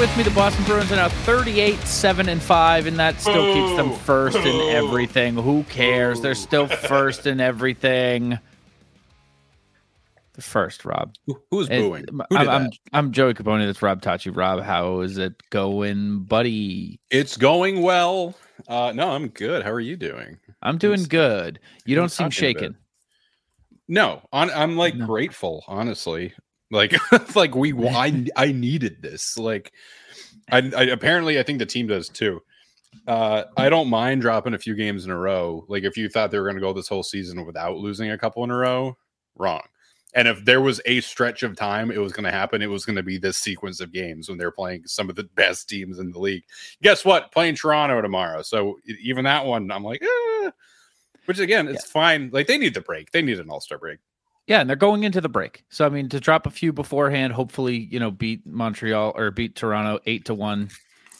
back to Bear With Me. The Boston Bruins are now 38, 7, and 5, and that still keeps them first in everything. Who cares? They're still first in everything. The first, Rob. Who, who's And booing? Who I'm, I'm. I'm Joey Capone. That's Rob Tachi. Rob, how is it going, buddy? It's going well. Uh, no, I'm good. How are you doing? I'm doing good. You don't seem shaken. No, on, I'm like No. grateful, honestly. Like, like we, I, I needed this. Like, I, I apparently I think the team does too. Uh, I don't mind dropping a few games in a row. Like, if you thought they were going to go this whole season without losing a couple in a row, wrong. And if there was a stretch of time it was going to happen, it was going to be this sequence of games when they're playing some of the best teams in the league. Guess what? Playing Toronto tomorrow. So even that one, I'm like, eh. which again, it's fine. Like they need the break. They need an All Star break. Yeah, and they're going into the break. So I mean, to drop a few beforehand, hopefully, you know, beat Montreal or beat Toronto eight to one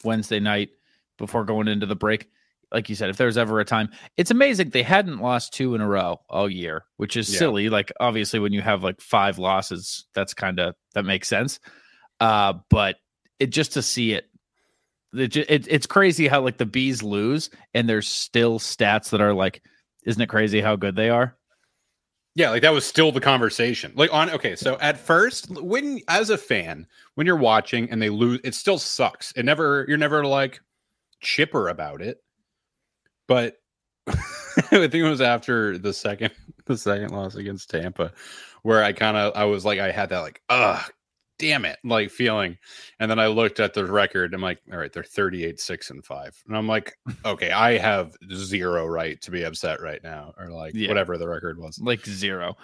Wednesday night before going into the break. Like you said, if there's ever a time, it's amazing they hadn't lost two in a row all year, which is Yeah. silly. Like obviously, when you have like five losses, that's kind of that makes sense. Uh, but it just to see it. It, it, it's crazy how like the bees lose and there's still stats that are like, isn't it crazy how good they are? Yeah, like that was still the conversation. Like on okay, so at first, when as a fan, when you're watching and they lose, it still sucks. It never you're never like chipper about it. But I think it was after the second the second loss against Tampa where I kind of I was like I had that like ugh damn it like feeling and then I looked at the record I'm like all right they're 38 6 and 5 and I'm like okay I have zero right to be upset right now or like Yeah. whatever the record was like zero.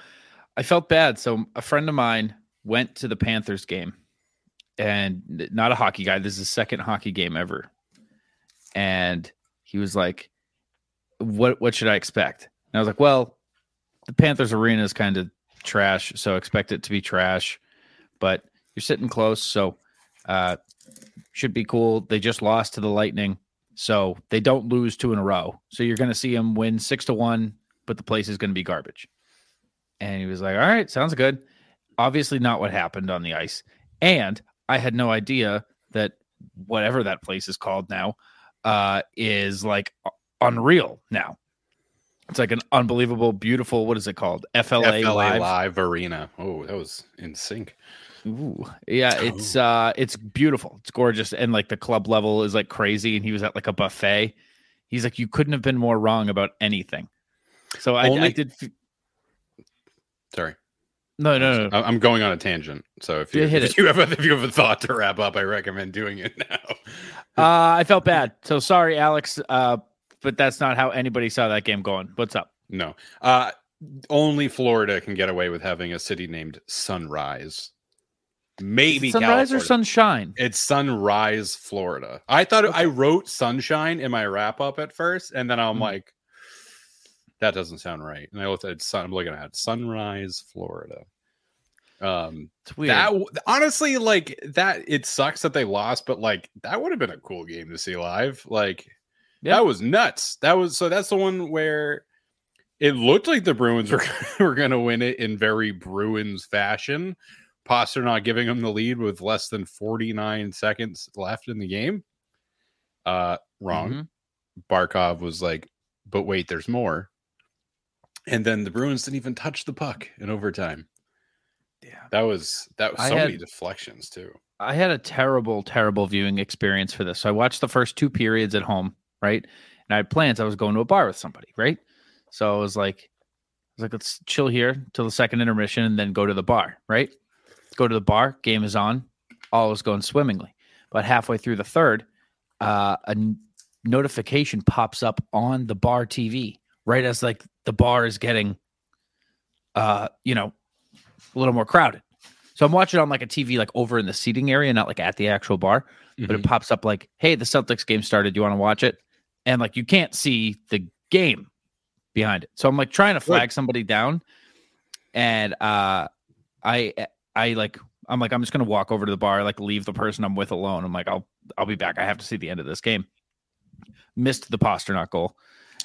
I felt bad. So a friend of mine went to the Panthers game, and not a hockey guy. This is his second hockey game ever, and he was like, "What? What should I expect?" And I was like, "Well, the Panthers arena is kind of trash, so expect it to be trash, but you're sitting close, so uh, should be cool." They just lost to the Lightning. So they don't lose two in a row. So you're going to see them win six to one, but the place is going to be garbage. And he was like, All right, sounds good. Obviously, not what happened on the ice. And I had no idea that whatever that place is called now uh, is like unreal now. It's like an unbelievable, beautiful, what is it called? FLA, FLA Live. Live. Arena. Oh, that was in sync. Ooh, yeah, it's uh it's beautiful. It's gorgeous. And like the club level is like crazy. And he was at like a buffet. He's like, you couldn't have been more wrong about anything. So I, I did f- Sorry, no no no. I'm going on a tangent. So if you if you have a, if you have a thought to wrap up, I recommend doing it now. Uh, I felt bad. So sorry, Alex. Uh, but that's not how anybody saw that game going. What's up? No, uh, only Florida can get away with having a city named Sunrise. Maybe Sunrise or sunshine? It's Sunrise, Florida. I thought I wrote Sunshine in my wrap up at first, and then I'm Mhm. like, that doesn't sound right. And I looked at sun. I'm looking at Sunrise, Florida. Um, that honestly, like that, it sucks that they lost, but like that would have been a cool game to see live. Like Yeah. that was nuts. That was so. That's the one where it looked like the Bruins were were going to win it in very Bruins fashion. Pastrnak giving them the lead with less than 49 seconds left in the game. Uh, wrong. Mhm. Barkov was like, but wait, there's more. And then the Bruins didn't even touch the puck in overtime. Yeah. That was that was so many deflections too. I had a terrible, terrible viewing experience for this. So I watched the first two periods at home, right? And I had plans. I was going to a bar with somebody, right? So I was like, I was like, let's chill here till the second intermission and then go to the bar, right? Go to the bar, game is on, all is going swimmingly. But halfway through the third, uh, a n- notification pops up on the bar TV, right as like the bar is getting, uh, you know, a little more crowded. So I'm watching on like a TV, like over in the seating area, not like at the actual bar, but it pops up like, "Hey, the Celtics game started. Do you want to watch it?" And like you can't see the game behind it. So I'm like trying to flag somebody down, and uh, I I like I'm like I'm just gonna walk over to the bar, like leave the person I'm with alone. I'm like I'll I'll be back. I have to see the end of this game. Missed the Pastrnak goal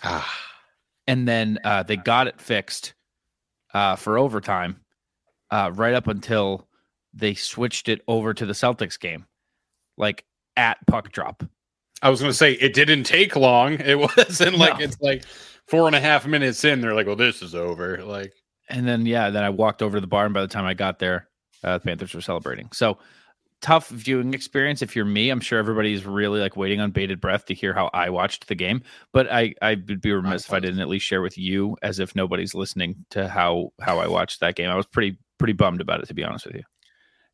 Ah, and then uh, they got it fixed uh, for overtime, uh, right up until they switched it over to the Celtics game. like at puck drop. I was going to say it didn't take long. It wasn't like No. it's like four and a half minutes in. They're like, well, this is over. Like, And then yeah, then I walked over to the bar, and by the time I got there, uh, the Panthers were celebrating. So tough viewing experience. If you're me, I'm sure everybody's really like waiting on bated breath to hear how I watched the game. But I I would be remiss if I didn't at least share with you, as if nobody's listening to how how I watched that game. I was pretty pretty bummed about it, to be honest with you.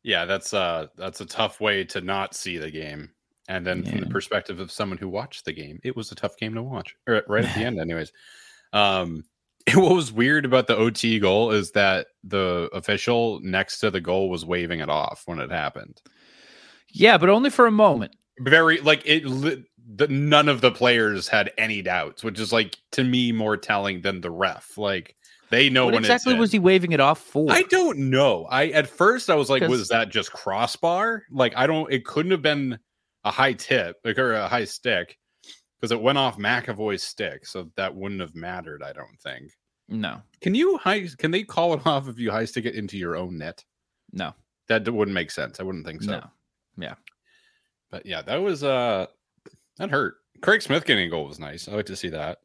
yeah, that's uh that's a tough way to not see the game. And then from the perspective of someone who watched the game, it was a tough game to watch. Or right at the end, anyways. Um, what was weird about the OT goal is that the official next to the goal was waving it off when it happened. Yeah, but only for a moment. Very like it. The, none of the players had any doubts, which is like to me more telling than the ref. Like they know what when exactly was he waving it off for? I don't know. I at first I was like, was that just crossbar? Like I don't. It couldn't have been a high tip like or a high stick because it went off McAvoy's stick, so that wouldn't have mattered. I don't think. No, Can you high? Can they call it off if you high stick it into your own net? no, That wouldn't make sense. I wouldn't think so. no. Yeah. But yeah, that was uh that hurt. Craig Smith getting a goal was nice. I like to see that.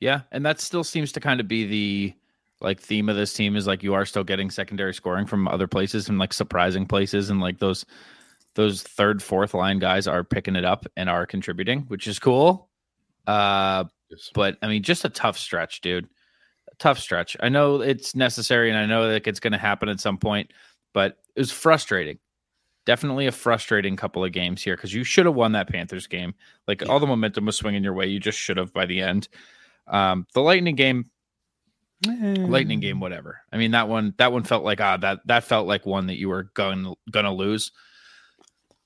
Yeah, and that still seems to kind of be the like theme of this team is like you are still getting secondary scoring from other places and like surprising places and like those those third fourth line guys are picking it up and are contributing, which is cool. Uh but I mean just a tough stretch, dude. A tough stretch. I know it's necessary and I know that it's going to happen at some point, but it was frustrating. Definitely a frustrating couple of games here because you should have won that Panthers game. Like all the momentum was swinging your way. You just should have by the end. Um, the Lightning game, Lightning game, whatever. I mean that one. That one felt like ah that that felt like one that you were going gonna lose.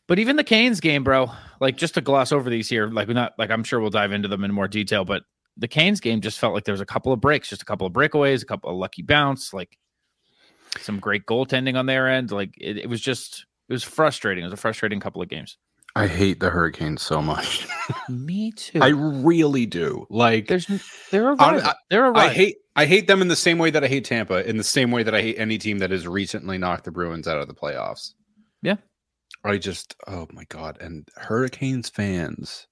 But even the Canes game, bro. Like just to gloss over these here, like we're not like I'm sure we'll dive into them in more detail. But the Canes game just felt like there was a couple of breaks, just a couple of breakaways, a couple of lucky bounce, like some great goaltending on their end. Like it, it was just it was frustrating. It was a frustrating couple of games. I hate the Hurricanes so much. Me too. I really do. Like There's they're a rival. they're a I hate I hate them in the same way that I hate Tampa, in the same way that I hate any team that has recently knocked the Bruins out of the playoffs. Yeah. I just oh my god. And Hurricanes fans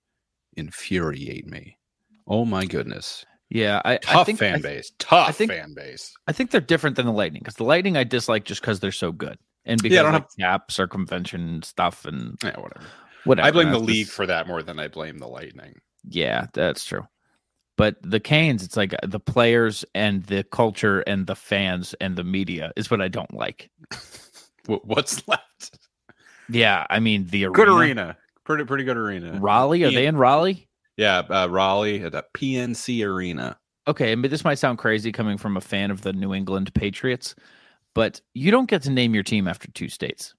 infuriate me. Oh my goodness. Yeah, I, I Tough think fan I, base. Tough think- fan base. I think they're different than the Lightning because the Lightning I dislike just because they're so good and because Yeah, I don't like cap circumvention stuff and Yeah, whatever. whatever. I blame the league just- for that more than I blame the Lightning. Yeah, that's true. But the Canes, it's like uh, the players and the culture and the fans and the media is what I don't like. What's left? Yeah, I mean the arena. Good arena. Pretty pretty good arena. Raleigh, are they in Raleigh? Yeah, uh, Raleigh at the PNC Arena. Okay, but this might sound crazy coming from a fan of the New England Patriots, but you don't get to name your team after two states.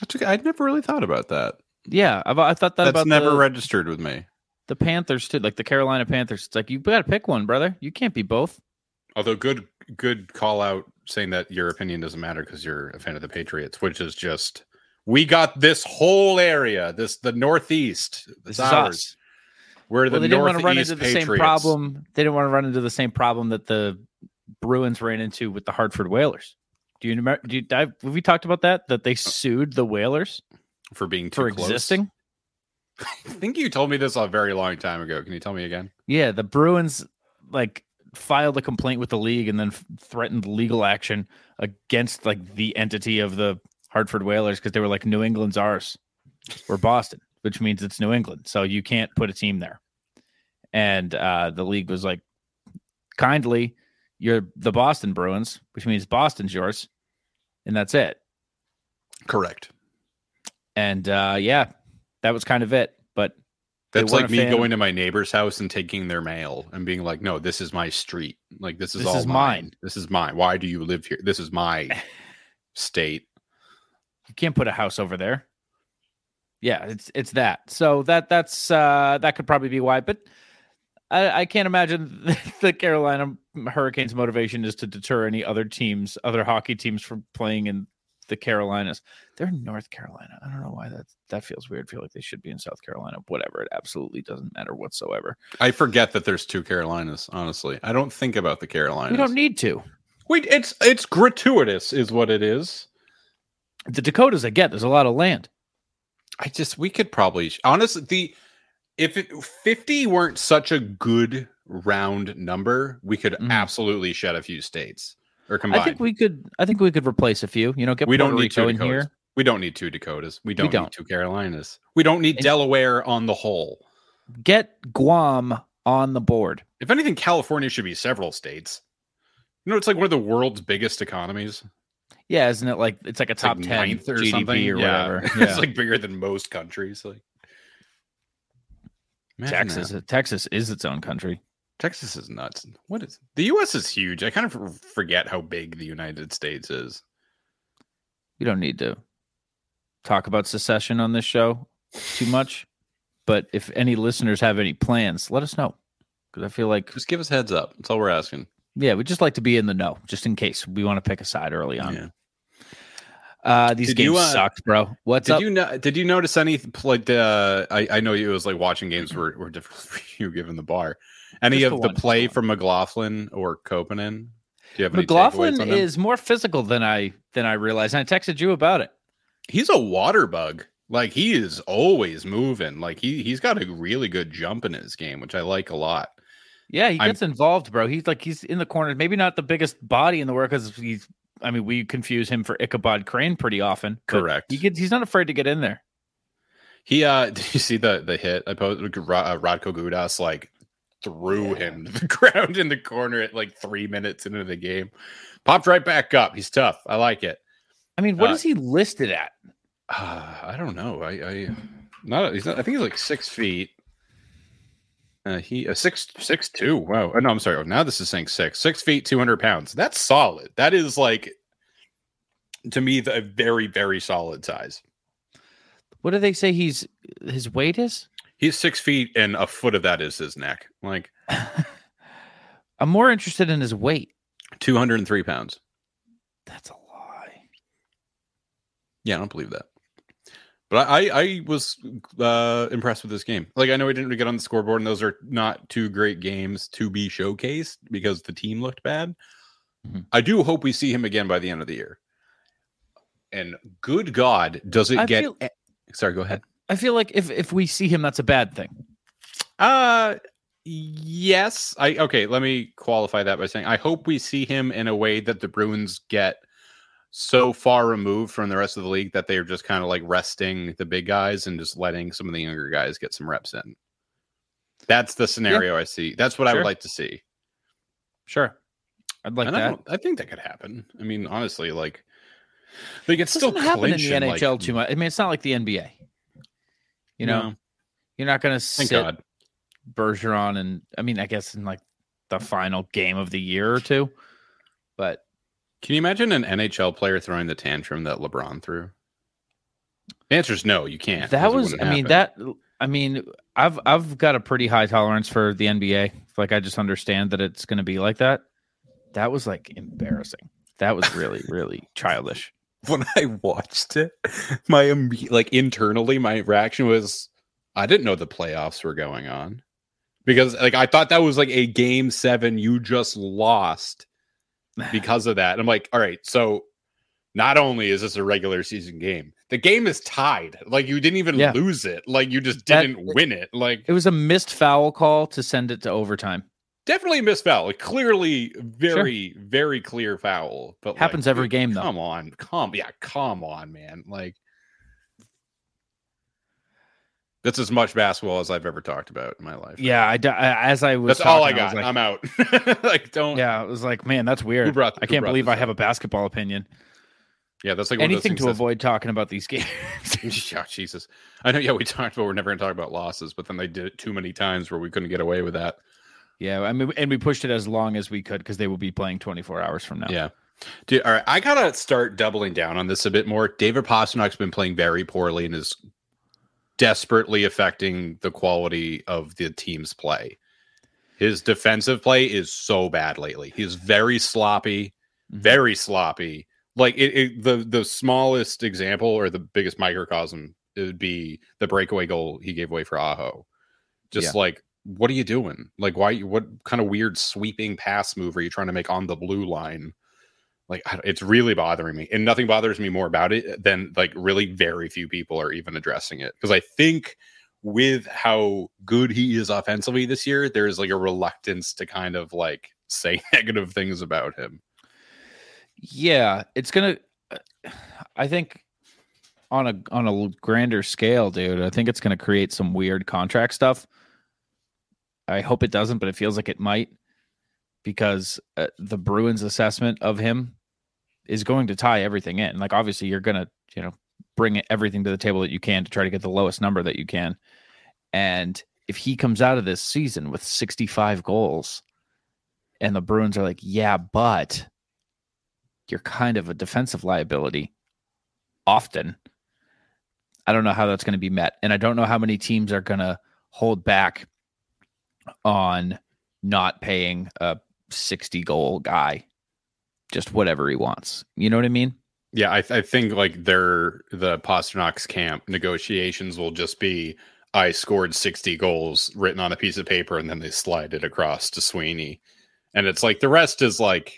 That's okay. I'd never really thought about that. Yeah, I've, I thought that That's about never the, registered with me. the Panthers too, like the Carolina Panthers. It's like you got to pick one, brother. You can't be both. Although good good call out saying that your opinion doesn't matter because you're a fan of the Patriots, which is just we got this whole area, this the Northeast. This is ours. us. We're the Well, they didn't want to run into the Patriots. same problem. They didn't want to run into the same problem that the Bruins ran into with the Hartford Whalers. Do you remember? Do you, have we talked about that? That they sued the Whalers for being too for close. existing. I think you told me this a very long time ago. Can you tell me again? Yeah, the Bruins like filed a complaint with the league and then f- threatened legal action against like the entity of the Hartford Whalers because they were like New England's ours or Boston, which means it's New England, so you can't put a team there. And uh, the league was like, kindly, you're the Boston Bruins, which means Boston's yours, and that's it. Correct. And uh, yeah, that was kind of it. That's like me fan. going to my neighbor's house and taking their mail and being like, "No, this is my street. Like this is This all is mine. mine." This is mine. Why do you live here? This is my state." you can't put a house over there. Yeah, it's it's that. So that that's uh that could probably be why. But I, I can't imagine the Carolina Hurricanes' motivation is to deter any other teams, other hockey teams from playing in the Carolinas. They're in North Carolina. I don't know why that that feels weird. I feel like they should be in South Carolina. Whatever. It absolutely doesn't matter whatsoever. I forget that there's two Carolinas. Honestly, I don't think about the Carolinas. You don't need to. Wait, it's it's gratuitous, is what it is. The Dakotas, I get. There's a lot of land. I just we could probably honestly the if it, 50 weren't such a good round number, we could Mhm. absolutely shed a few states or I think we could. I think we could replace a few. You know, get we Puerto don't need two Rico in Dakotas. here. We don't need two Dakotas. We don't, don't. need two Carolinas. We don't need And- Delaware on the whole. Get Guam on the board. If anything, California should be several states. You know, it's like one of the world's biggest economies. Yeah, isn't it like it's like a It's like top ten or GDP something or Yeah. whatever? it's like bigger than most countries. Like Imagine Texas. that. Texas is its own country. Texas is nuts. What is the U.S. is huge. I kind of forget how big the United States is. We don't need to talk about secession on this show too much. But if any listeners have any plans, let us know. Because I feel like, Just give us heads up. That's all we're asking. yeah, we just like to be in the know, just in case we want to pick a side early on. Yeah. Uh, these Did games you, uh, sucked, bro. What's Did up? you no- did you notice any like the I, I know it was like watching games were, were different for you given the bar. Any Just of the the play from McLaughlin or Koppanen? Do you have McLaughlin is more physical than I than I realized. And I texted you about it. he's a water bug. Like he is always moving. Like he he's got a really good jump in his game, which I like a lot. Yeah, he I'm- gets involved, bro. He's like he's in the corner. Maybe not the biggest body in the world because he's. I mean, we confuse him for Ichabod Crane pretty often. Correct. He gets. He's not afraid to get in there. He uh did you see the the hit I posted Rod, uh, Radko Gudas like threw him to the ground in the corner at like three minutes into the game. Popped right back up. He's tough. I like it. I mean, what Uh, is he listed at? Uh, I don't know. I, I not. He's not. I think he's like six feet. Uh, he uh, six six two. Wow. Oh, no, I'm sorry. Oh, now this is saying six six feet two hundred pounds. That's solid. That is like to me a very very solid size. What do they say? He's his weight is. He's six feet and a foot of that is his neck. Like I'm more interested in his weight. two hundred and three pounds. That's a lie. Yeah, I don't believe that. But I, I, I was uh, impressed with this game. Like I know he didn't really get on the scoreboard, and those are not two great games to be showcased because the team looked bad. Mhm. I do hope we see him again by the end of the year. And good God, does it I get? feel- Sorry, go ahead. I feel like if if we see him, that's a bad thing. Uh yes. I okay, let me qualify that by saying I hope we see him in a way that the Bruins get so far removed from the rest of the league that they're just kind of like resting the big guys and just letting some of the younger guys get some reps in. That's the scenario I see. That's what I would like to see. Sure, I'd like and I, that. don't, I think that could happen. I mean, honestly, like they could It still happen in the NHL like, too much. I mean, it's not like the NBA. You know, no, you're not going to sit God. Bergeron and I mean, I guess in like the final game of the year or two, but Can you imagine an NHL player throwing the tantrum that LeBron threw? The answer is no, you can't. that was. I mean, that. I mean, I've I've got a pretty high tolerance for the NBA. Like, I just understand that it's going to be like that. That was like embarrassing. That was really really childish. When I watched it, my imme- like internally, my reaction was, I didn't know the playoffs were going on because like I thought that was like a game seven you just lost because of that. And I'm like, all right, so not only is this a regular season game, the game is tied. Like you didn't even Yeah. lose it. Like you just didn't win it. Like It was a missed foul call to send it to overtime. Definitely a missed foul. Like clearly, very, very clear foul. But like, Happens every dude, game, though. Come on, come yeah, come on, man. Like that's as much basketball as I've ever talked about in my life. Yeah, I, as I was. that's all I talking, got. like- I'm out. like don't. yeah, it was like, man, that's weird. brought- I can't believe I have a basketball opinion. yeah. That's like one of those Anything to that's- avoid talking about these games. yeah, oh, Jesus. I know. Yeah, we talked about we're never going to talk about losses, but then they did it too many times where we couldn't get away with that. Yeah, I mean, and we pushed it as long as we could because they will be playing 24 hours from now. Yeah. Dude, all right. I gotta start doubling down on this a bit more. David Pastrnak's been playing very poorly and is desperately affecting the quality of the team's play. His defensive play is so bad lately. He's very sloppy, Mhm. very sloppy. Like it, it the the smallest example or the biggest microcosm it would be the breakaway goal he gave away for Aho. Just like what are you doing? Like why what kind of weird sweeping pass move are you trying to make on the blue line? like it's really bothering me, and nothing bothers me more about it than like really very few people are even addressing it because I think with how good he is offensively this year, there's like a reluctance to kind of like say negative things about him. Yeah, it's gonna. I think on a on a grander scale, dude. I think it's gonna create some weird contract stuff. I hope it doesn't, but it feels like it might because uh, the Bruins' assessment of him is going to tie everything in. Like, obviously, you're gonna you know bring everything to the table that you can to try to get the lowest number that you can. And if he comes out of this season with 65 goals, and the Bruins are like, yeah, but you're kind of a defensive liability often. I don't know how that's going to be met. And I don't know how many teams are going to hold back on not paying a 60 goal guy just whatever he wants. You know what I mean? Yeah, I, I think like their the Pastrnak's camp negotiations will just be I scored 60 goals written on a piece of paper and then they slide it across to Sweeney. And it's like the rest is like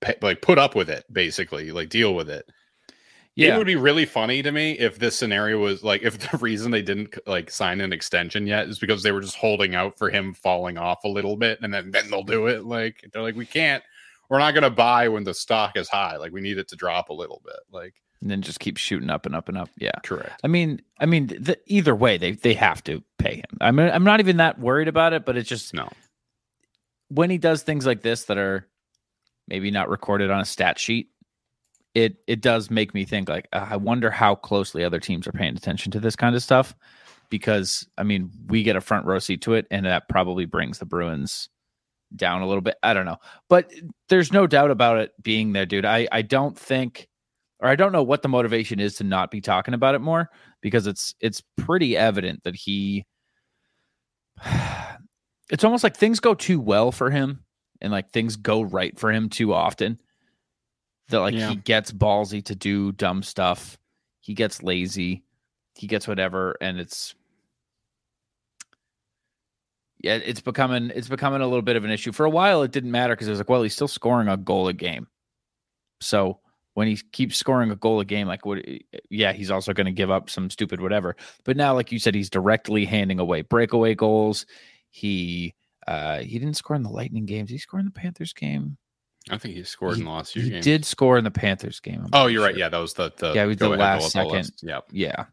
pay, like put up with it basically, like deal with it. Yeah. It would be really funny to me if this scenario was like if the reason they didn't like sign an extension yet is because they were just holding out for him falling off a little bit and then then they'll do it. Like they're like we can't we're not going to buy when the stock is high. Like we need it to drop a little bit. Like and then just keep shooting up and up and up. Yeah. correct. I mean, I mean, the, either way, they they have to pay him. I mean, I'm not even that worried about it, but it's just No. when he does things like this that are maybe not recorded on a stat sheet, it it does make me think like uh, I wonder how closely other teams are paying attention to this kind of stuff because I mean we get a front row seat to it and that probably brings the Bruins down a little bit. I don't know. But there's no doubt about it being there, dude. I I don't think or I don't know what the motivation is to not be talking about it more because it's it's pretty evident that he it's almost like things go too well for him and like things go right for him too often that like Yeah. he gets ballsy to do dumb stuff. He gets lazy. He gets whatever and it's yeah it's becoming it's becoming a little bit of an issue. For a while it didn't matter because it was like well he's still scoring a goal a game. So when he keeps scoring a goal a game like what yeah he's also going to give up some stupid whatever. But now like you said he's directly handing away breakaway goals. He uh he didn't score in the lightning games. He scored in the panthers game I think he scored he, in the last few he games. did score in the panthers game I'm Oh, you're right. Yeah, that was the, the Yeah, the last second. Yep. yeah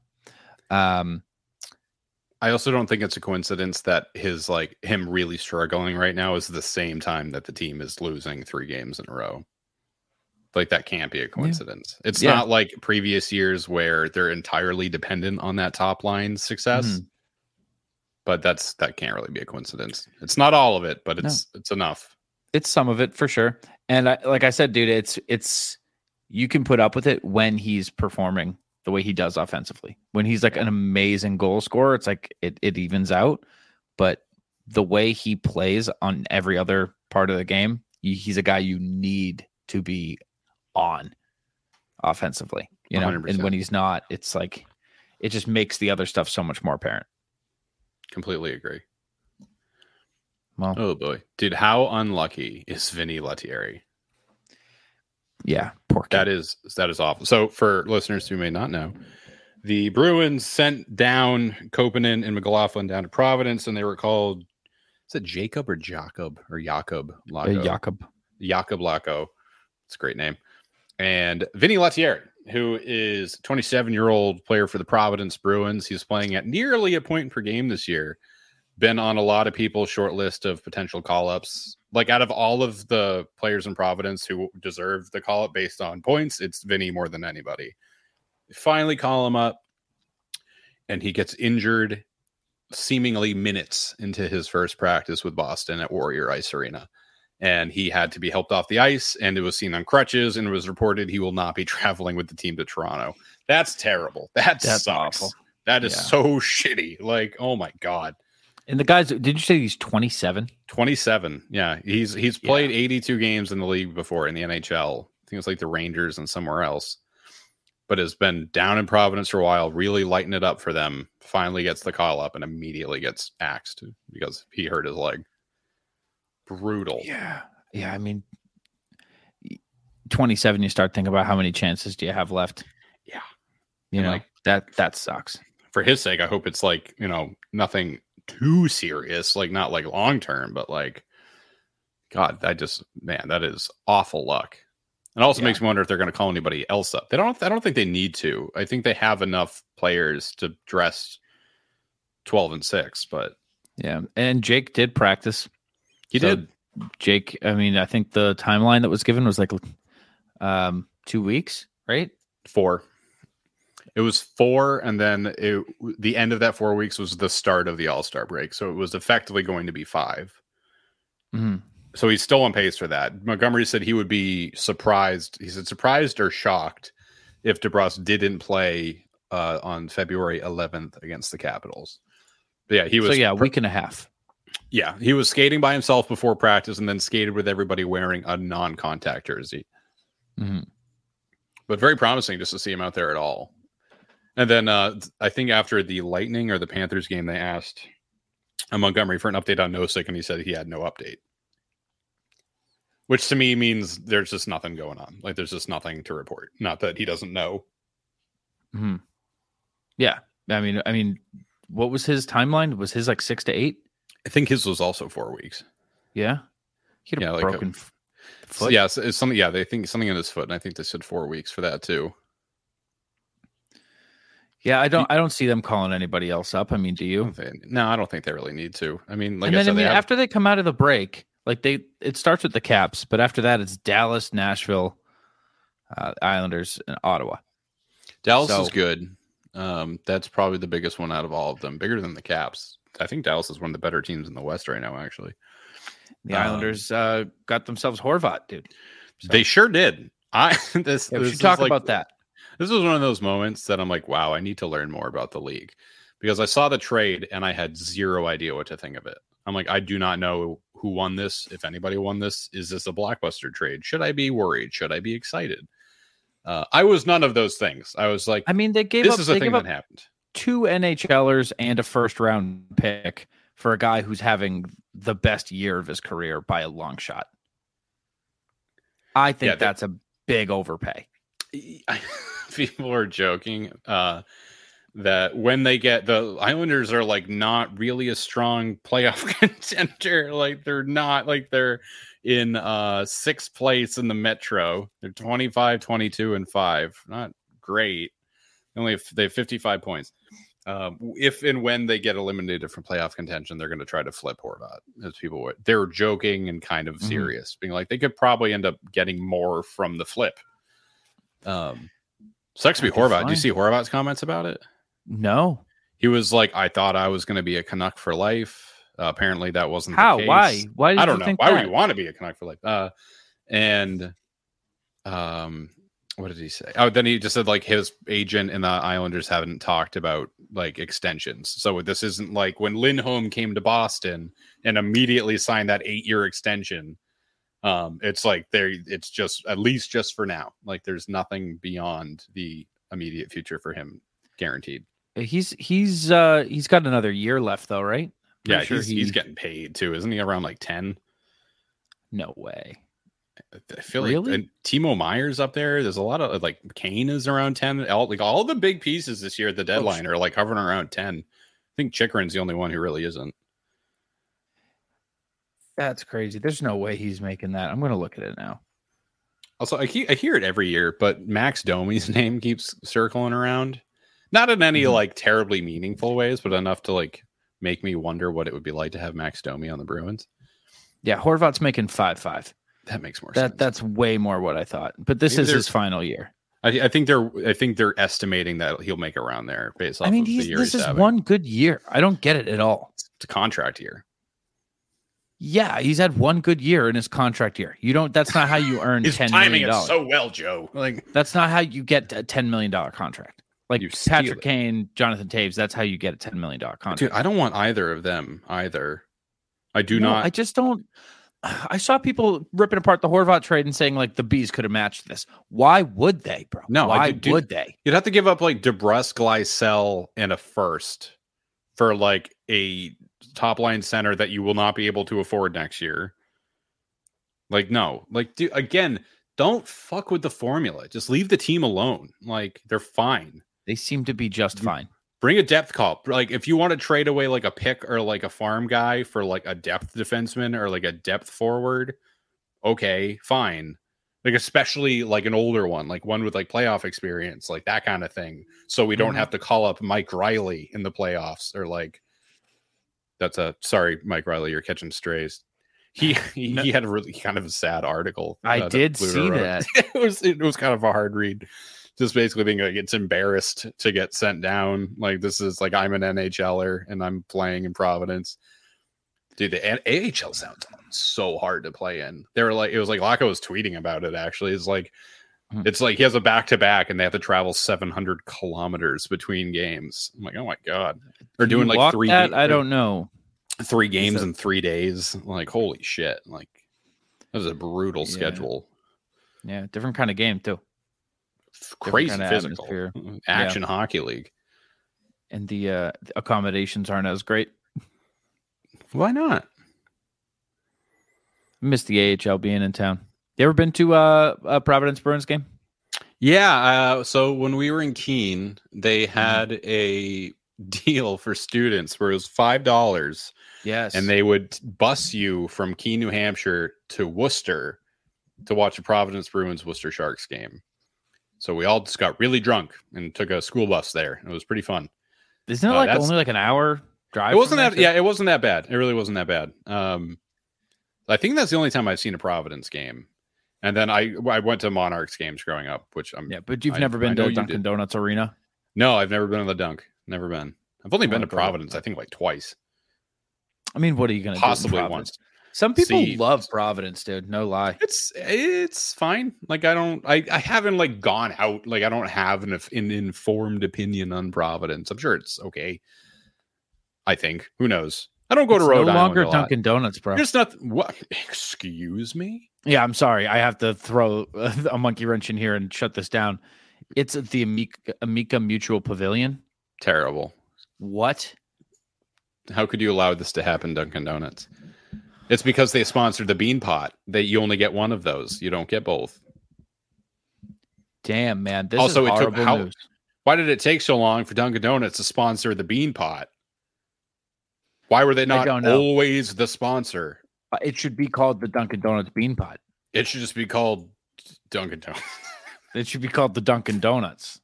um I also don't think it's a coincidence that his like him really struggling right now is the same time that the team is losing three games in a row. Like that can't be a coincidence. It's Yeah. not like previous years where they're entirely dependent on that top line success. Mhm. But that's that can't really be a coincidence. It's not all of it, but No. it's it's enough. it's some of it for sure and I, like i said dude it's it's you can put up with it when he's performing the way he does offensively. When he's like an amazing goal scorer it's like it, it evens out. But the way he plays on every other part of the game he's a guy you need to be on offensively you know? And 100%. when he's not it's like it just makes the other stuff so much more apparent. Completely agree. Well Oh boy. Dude, how unlucky is Vinny Lettieri? yeah poor kid. That is that is awful. So for listeners who may not know, the Bruins sent down Koppanen and McLaughlin down to Providence, and they were called is it Jacob or Jacob or Jacob Uh, Lauko? Jakob Jacob Lauko. It's a great name. And Vinny Lettieri, who is 27 year old player for the Providence Bruins. He's playing at nearly a point per game this year. Been on a lot of people's short list of potential call ups. Like out of all of the players in Providence who deserve the call up based on points, it's Vinny more than anybody. Finally, call him up, and he gets injured seemingly minutes into his first practice with Boston at Warrior Ice Arena and he had to be helped off the ice and it was seen on crutches and it was reported he will not be traveling with the team to Toronto. That's terrible. That That's sucks. awful. That is Yeah. so shitty. Like, oh my god. And the guys did you say he's 27 27. Yeah, he's he's played 82 games in the league before in the NHL. I think it's like the Rangers and somewhere else. But has been down in Providence for a while, really lighting it up for them. Finally gets the call up and immediately gets axed because he hurt his leg. Brutal. Yeah. Yeah. I mean, 27, you start thinking about how many chances do you have left. Yeah. You And, know like- that that sucks. For his sake, I hope it's like you know nothing too serious, like not like long term, but like, God, I just man, that is awful luck. It also Yeah. makes me wonder if they're going to call anybody else up. They don't. I don't think they need to. I think they have enough players to dress twelve and six, but Yeah, and Jake did practice. he So, did. Jake, I mean, I think the timeline that was given was like um two weeks, right? four. It was four, and then it, the end of that four weeks was the start of the All Star break, so it was effectively going to be five. hmm So he's still on pace for that. Montgomery said he would be surprised. He said surprised or shocked if DeBrusk didn't play uh, on February 11th against the Capitals. But yeah, he was. so yeah, a week and a half. yeah, he was skating by himself before practice, and then skated with everybody wearing a non-contact jersey. Mhm. but very promising just to see him out there at all. And then uh, I think after the Lightning or the Panthers game, they asked uh, Montgomery for an update on Nosek, and he said he had no update. Which to me means there's just nothing going on. Like there's just nothing to report. Not that he doesn't know. hmm Yeah, I mean, I mean, what was his timeline? Was his like six to eight? I think his was also four weeks. Yeah, he had a Yeah, like broken f- So, foot. yeah, it's, it's something. Yeah, they think something in his foot, and I think they said four weeks for that too. Yeah. I don't, I don't see them calling anybody else up. I mean, do you? No, I don't think they really need to. I mean, like and I then said, I mean, they after they come out of the break, like they, it starts with the Caps, but after that, it's Dallas, Nashville, uh, Islanders, and Ottawa. Dallas So- is good. Um, that's probably the biggest one out of all of them, bigger than the Caps. I think Dallas is one of the better teams in the West right now. Actually, The Um, Islanders uh, got themselves Horvat, dude. So- they sure did. I this, Yeah, we this should is talk like- about that. This was one of those moments that I'm like, wow, I need to learn more about the league because I saw the trade and I had zero idea what to think of it. I'm like, I do not know who won this. If anybody won this, is this a blockbuster trade? Should I be worried? Should I be excited? Uh, I was none of those things. I was like, I mean, they gave this up, is a thing that happened. two NHLers and a first round pick for a guy who's having the best year of his career by a long shot. I think Yeah, they- that's a big overpay. people are joking uh that when they get the Islanders are like not really a strong playoff contender like they're not like they're in uh sixth place in the metro they're 25 22 and 5 not great only if they have 55 points um, if and when they get eliminated from playoff contention, they're going to try to flip Horvat. As people were, they're joking and kind of Mhm. serious, being like they could probably end up getting more from the flip. Um, sucks to be Horvat. Do you see Horvat's comments about it? No. He was like, "I thought I was going to be a Canuck for life. Uh, apparently, that wasn't How? The case. Why? Why I don't you know. Why that? would you want to be a Canuck for life? Uh, and um, what did he say? Oh, then he just said like his agent and the Islanders haven't talked about like extensions. So this isn't like when Lindholm came to Boston and immediately signed that eight year extension. Um, it's like there, it's just at least just for now. Like there's nothing beyond the immediate future for him guaranteed. He's he's uh he's got another year left though, right? Yeah, sure he's, he's getting paid too, isn't he? Around like ten. No way. I feel Really? like and Timo Meier's up there. There's a lot of like Kane is around ten. All, like all the big pieces this year at the deadline are like hovering around ten. I think Chychrun's the only one who really isn't. That's crazy. There's no way he's making that. I'm gonna look at it now. Also, I, keep, I hear it every year, but Max Domi's name keeps circling around. Not in any Mhm. like terribly meaningful ways, but enough to like make me wonder what it would be like to have Max Domi on the Bruins. Yeah, Horvat's making five five. That makes more That sense. that's way more what I thought. But this Maybe is his final year. I, I think they're I think they're estimating that he'll make around there based off I mean, of the year this is having. one good year. I don't get it at all. It's a contract year. Yeah, he's had one good year in his contract year. You don't. That's not how you earn He's ten timing million it dollars. so well, Joe. Like that's not how you get a ten million dollar contract. Like You Patrick it. Kane, Jonathan Toews. That's how you get a ten million dollar contract. Dude, I don't want either of them either. I do No, not. I just don't. I saw people ripping apart the Horvat trade and saying like the bees could have matched this. Why would they, bro? No, I why do- dude, would they? You'd have to give up like DeBrusk, Glycel, and a first for like a top line center that you will not be able to afford next year. Like, no, like, dude, again, don't fuck with the formula. Just leave the team alone. Like they're fine. They seem to be just Mm. fine. Bring a depth call. Like if you want to trade away like a pick or like a farm guy for like a depth defenseman or like a depth forward, okay, fine. Like especially like an older one, like one with like playoff experience, like that kind of thing. So we don't Mhm. have to call up Mike Reilly in the playoffs or like that's a sorry, Mike Reilly, you're catching strays. He he, No. he had a really kind of a sad article. I uh, did Pluto see wrote. that. it was it was kind of a hard read. Just basically being like it's embarrassed to get sent down. Like this is like I'm an NHLer and I'm playing in Providence. Dude, the A- AHL sounds so hard to play in. They were like, it was like Lauko was tweeting about it. Actually, it's like. It's like he has a back to back, and they have to travel 700 kilometers between games. I'm like, oh my god, they're doing like three. that? ga- I don't know. three games that- in three days. Like, holy shit! Like, that was a brutal Yeah. schedule. Yeah, different kind of game too. Crazy kinda physical atmosphere. action hockey league. And the uh accommodations aren't as great. Why not? Miss the AHL being in town. You ever been to uh, a Providence Bruins game? Yeah. Uh, so when we were in Keene, they Mm-hmm. had a deal for students where it was five dollars, Yes. and they would bus you from Keene, New Hampshire, to Worcester to watch a Providence Bruins Worcester Sharks game. So we all just got really drunk and took a school bus there. It was pretty fun. Isn't it uh, like only like an hour drive? It wasn't that. Yeah, it wasn't that bad. It really wasn't that bad. Um, I think that's the only time I've seen a Providence game. And then I I went to Monarchs games growing up, which I'm Yeah, but you've I- never been know to Dunkin' Donuts Arena. No, I've never been to the dunk. Never been. I've only I been wanna. Providence, I think like twice. I mean, what are you gonna Possibly do? in once. Some people See- love Providence, dude. No lie. It's it's fine. Like I don't I, I haven't like gone out. Like I don't have an, an informed opinion on Providence. I'm sure it's okay. I think. Who knows? I don't go to It's Rhode no Island. longer. Dunkin' Donuts, bro. There's nothing. what excuse me? Yeah, I'm sorry. I have to throw a monkey wrench in here and shut this down. It's at the Amica, Amica Mutual Pavilion. Terrible. What? How could you allow this to happen, Dunkin' Donuts? It's because they sponsored the Beanpot that you only get one of those. You don't get both. Damn, man. This Also, is it took how- news. Why did it take so long for Dunkin' Donuts to sponsor the Beanpot? Why were they not always the sponsor? Uh, It should be called the Dunkin' Donuts Beanpot. It should just be called Dunkin' Donuts. It should be called the Dunkin' Donuts.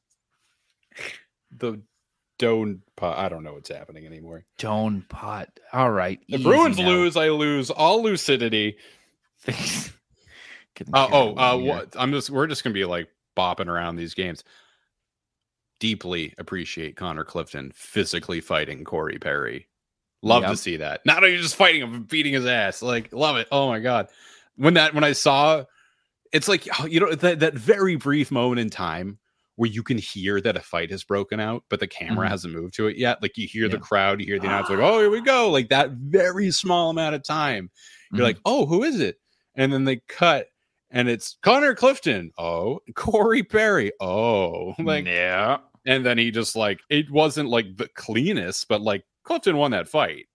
the Don pot. I don't know what's happening anymore. Don Pot. All right. If easy Bruins now. lose, I lose all lucidity. Uh, oh, uh, what? I'm just. We're just gonna be like bopping around these games. Deeply appreciate Connor Clifton physically fighting Corey Perry. Love to see that. Not only just fighting him, beating his ass. Like, love it. Oh my god. When that when I saw, it's like oh, you know that that very brief moment in time where you can hear that a fight has broken out, but the camera Mhm. hasn't moved to it yet. Like you hear the crowd, you hear the announcer, like, oh, here we go. Like that very small amount of time. You're Mhm. like, oh, who is it? And then they cut, and it's Connor Clifton. Oh, Corey Perry. Oh, like, yeah. and then he just like it wasn't like the cleanest, but like Clifton won that fight.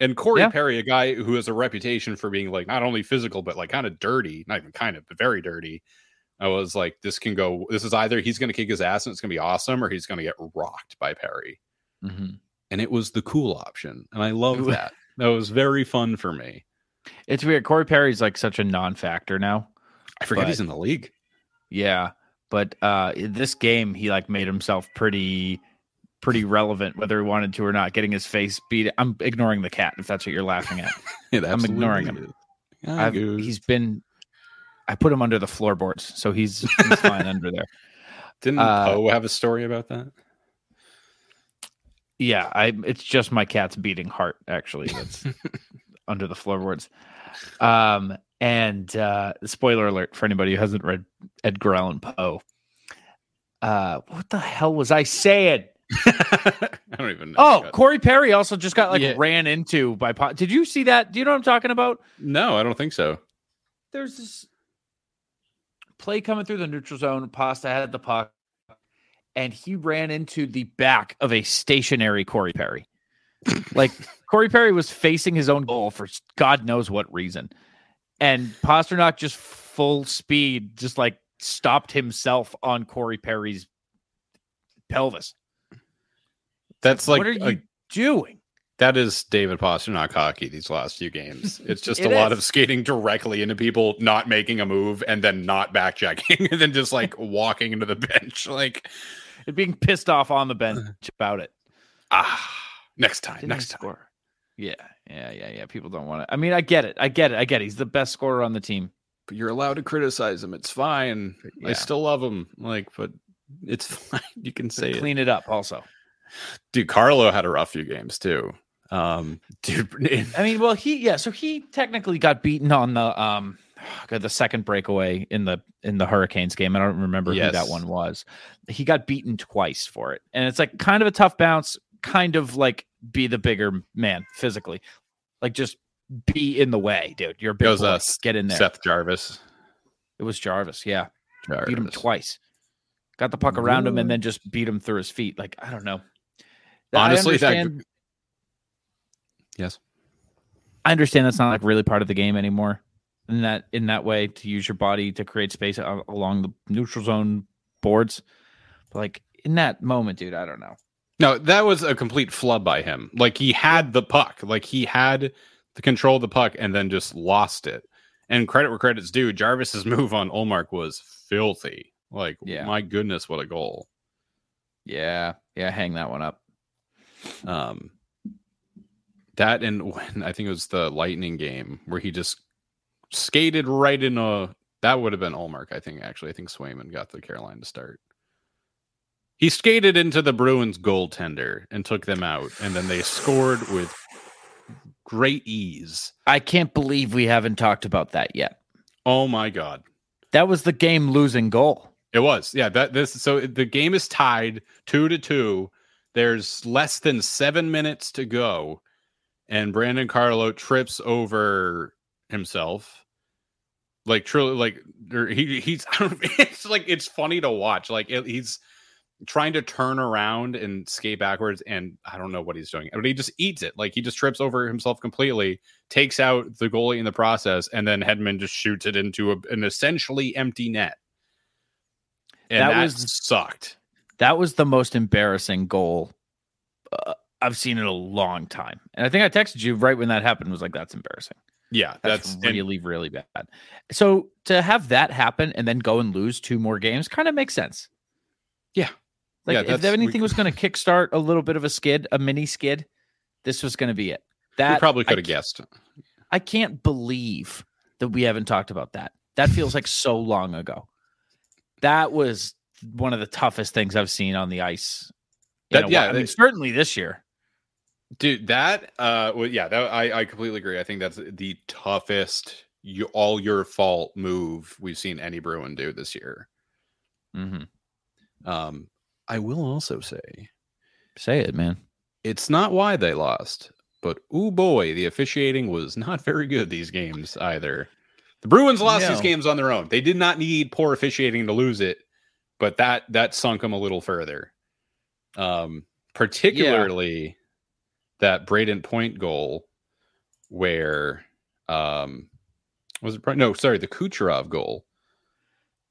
And Corey Yeah. Perry, a guy who has a reputation for being like not only physical but like kind of dirty, not even kind of, but very dirty. I was like, this can go. This is either he's going to kick his ass and it's going to be awesome, or he's going to get rocked by Perry. Mhm. And it was the cool option, and I love that. That was very fun for me. It's weird. Corey Perry's like such a non-factor now. I forget But- he's in the league. Yeah, but uh this game he like made himself pretty pretty relevant whether he wanted to or not getting his face beat. I'm ignoring the cat if that's what you're laughing at. I'm ignoring him. absolutely is. I've, he's been i put him under the floorboards so he's, he's fine under there. Didn't uh, Poe have a story about that? yeah i it's just my cat's beating heart actually that's under the floorboards. Um and uh spoiler alert for anybody who hasn't read edgar allan poe. Uh what the hell was i saying I don't even know. Oh, God. Corey Perry also just got like Yeah. ran into by. Po- Did you see that? Do you know what I'm talking about? no, I don't think so. There's this play coming through the neutral zone. Pasta had the puck, and he ran into the back of a stationary Corey Perry. like Corey Perry was facing his own goal for God knows what reason, and Pastrnak just full speed, just like stopped himself on Corey Perry's pelvis. That's like what are you a- doing? that is David Pastrnak hockey these last few games. It's just It a lot of skating directly into people, not making a move, and then not back checking, and then just like walking into the bench. Like, And being pissed off on the bench about it. ah, next time, Didn't next time. score? Yeah, yeah, yeah, yeah. People don't want to. I mean, I get it. I get it. I get it. He's the best scorer on the team. But you're allowed to criticize him. It's fine. I still love him. Like, but it's fine. You can say it. Clean it up. Also, Dude, Carlo had a rough few games too. Um, dude, I mean, well, he yeah. So he technically got beaten on the um, the second breakaway in the in the Hurricanes game. I don't remember who that one was. He got beaten twice for it, and it's like kind of a tough bounce. Kind of like be the bigger man physically, like just be in the way, dude. You're a big It was, boy. uh, Get in there. Seth Jarvis. It was Jarvis. Yeah. beat him twice. Got the puck around him and then just beat him through his feet. Like I don't know. Honestly, I that- Yes. I understand that's not like really part of the game anymore. In that in that way, to use your body to create space uh, along the neutral zone boards, but like in that moment, dude, I don't know. No, that was a complete flub by him. Like he had the puck, like he had the control of the puck and then just lost it. And credit where credit's due, Jarvis's move on Ullmark was filthy. Like, Yeah. my goodness, what a goal. Yeah, yeah, hang that one up. Um, that and when I think it was the Lightning game where he just skated right in a that would have been Ullmark. I think actually, I think Swayman got the Carolina to start. He skated into the Bruins goaltender and took them out, and then they scored with great ease. I can't believe we haven't talked about that yet. Oh my god. That was the game losing goal. It was. Yeah, that this so the game is tied 2 to 2. There's less than 7 minutes to go and Brandon Carlo trips over himself. Like truly like he he's I don't, it's like it's funny to watch. Like it, he's trying to turn around and skate backwards and I don't know what he's doing. But he just eats it. Like he just trips over himself completely, takes out the goalie in the process and then Hedman just shoots it into a, an essentially empty net. And That that, was- sucked. That was the most embarrassing goal uh, I've seen in a long time. And I think I texted you right when that happened. Was like, that's embarrassing. Yeah, That's, that's, and- really, really bad. So to have that happen and then go and lose two more games kind of makes sense. Yeah. Like Yeah, if that's- we- anything was going to kickstart a little bit of a skid, a mini skid, this was going to be it. That probably could have guessed. I can't believe that we haven't talked about that. That feels like so long ago. That was one of the toughest things I've seen on the ice. That- yeah. I mean, that- certainly this year. Dude, that uh well yeah, that I I completely agree. I think that's the toughest you all your fault move we've seen any Bruin do this year. Mm-hmm. Um I will also say Say it, man. it's not why they lost, but oh boy, the officiating was not very good these games either. The Bruins lost these games on their own. They did not need poor officiating to lose it, but that that sunk them a little further. Um, particularly that Brayden Point goal, where um, was it? No, sorry, the Kucherov goal,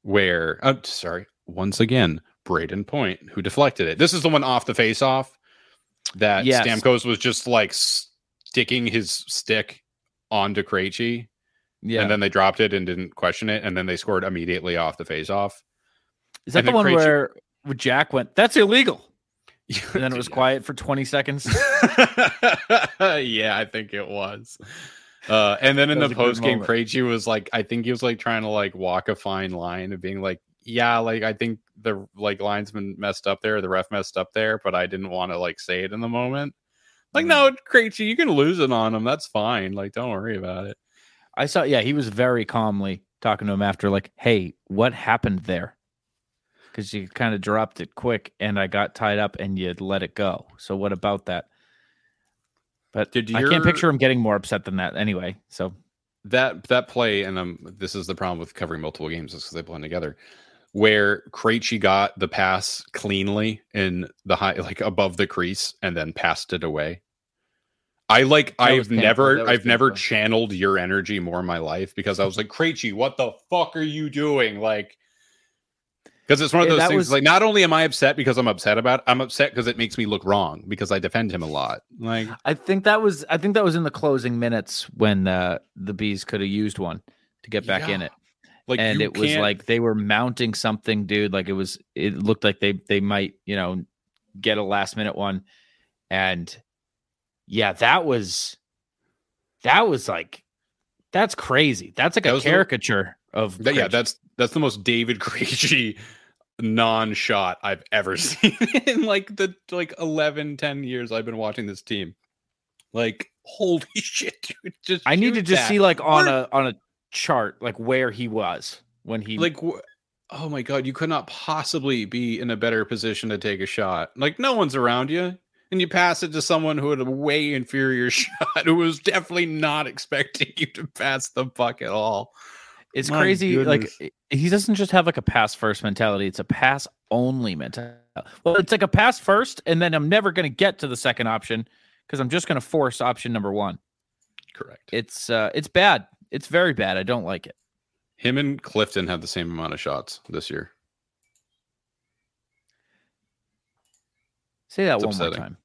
where oh, sorry, once again, Brayden Point who deflected it. This is the one off the face off that Yes. Stamkos was just like sticking his stick onto Krejci, Yeah. and then they dropped it and didn't question it, and then they scored immediately off the face off. Is that and the one where, where Jack went, that's illegal? And then it was quiet for 20 seconds. yeah, I think it was. Uh, and then in the was a good post game. Krejci was like, I think he was like trying to like walk a fine line of being like, yeah, like I think the like linesman messed up there, the ref messed up there, but I didn't want to like say it in the moment. Like, Mm. no, Krejci, you can lose it on him. That's fine. Like, don't worry about it. I saw, yeah, he was very calmly talking to him after, like, hey, what happened there? Because you kind of dropped it quick and I got tied up and you let it go. So what about that? But Did I can't picture him getting more upset than that anyway. So that that play, and um, this is the problem with covering multiple games, is because they blend together. Where Krejci got the pass cleanly in the high, like above the crease, and then passed it away. I like That I've never I've never channeled your energy more in my life because I was like, Krejci, what the fuck are you doing? Like because it's one of those that things was- like not only am I upset because I'm upset about it, I'm upset because it makes me look wrong because I defend him a lot. Like I think that was I think that was in the closing minutes when uh, the bees could have used one to get back in it. like and it was like they were mounting something, dude. Like it was it looked like they they might, you know, get a last minute one. And yeah, that was that was like that's crazy. That's like That a the- caricature of that- yeah, that's that's the most David Krejci non-shot I've ever seen in like the like 11 10 years I've been watching this team. Like holy shit, dude. Just I need to just that. see like on Where- a on a chart like where he was when he like wh- oh my god you could not possibly be in a better position to take a shot like no one's around you and you pass it to someone who had a way inferior shot who was definitely not expecting you to pass the puck at all It's My crazy. Like goodness. i- he doesn't just have like a pass first mentality. It's a pass only mentality. Well, it's like a pass first, and then I'm never going to get to the second option because I'm just going to force option number one. correct It's uh, it's bad. It's very bad. I don't like it. him and clifton have the same amount of shots this year Say that It's one upsetting. more time.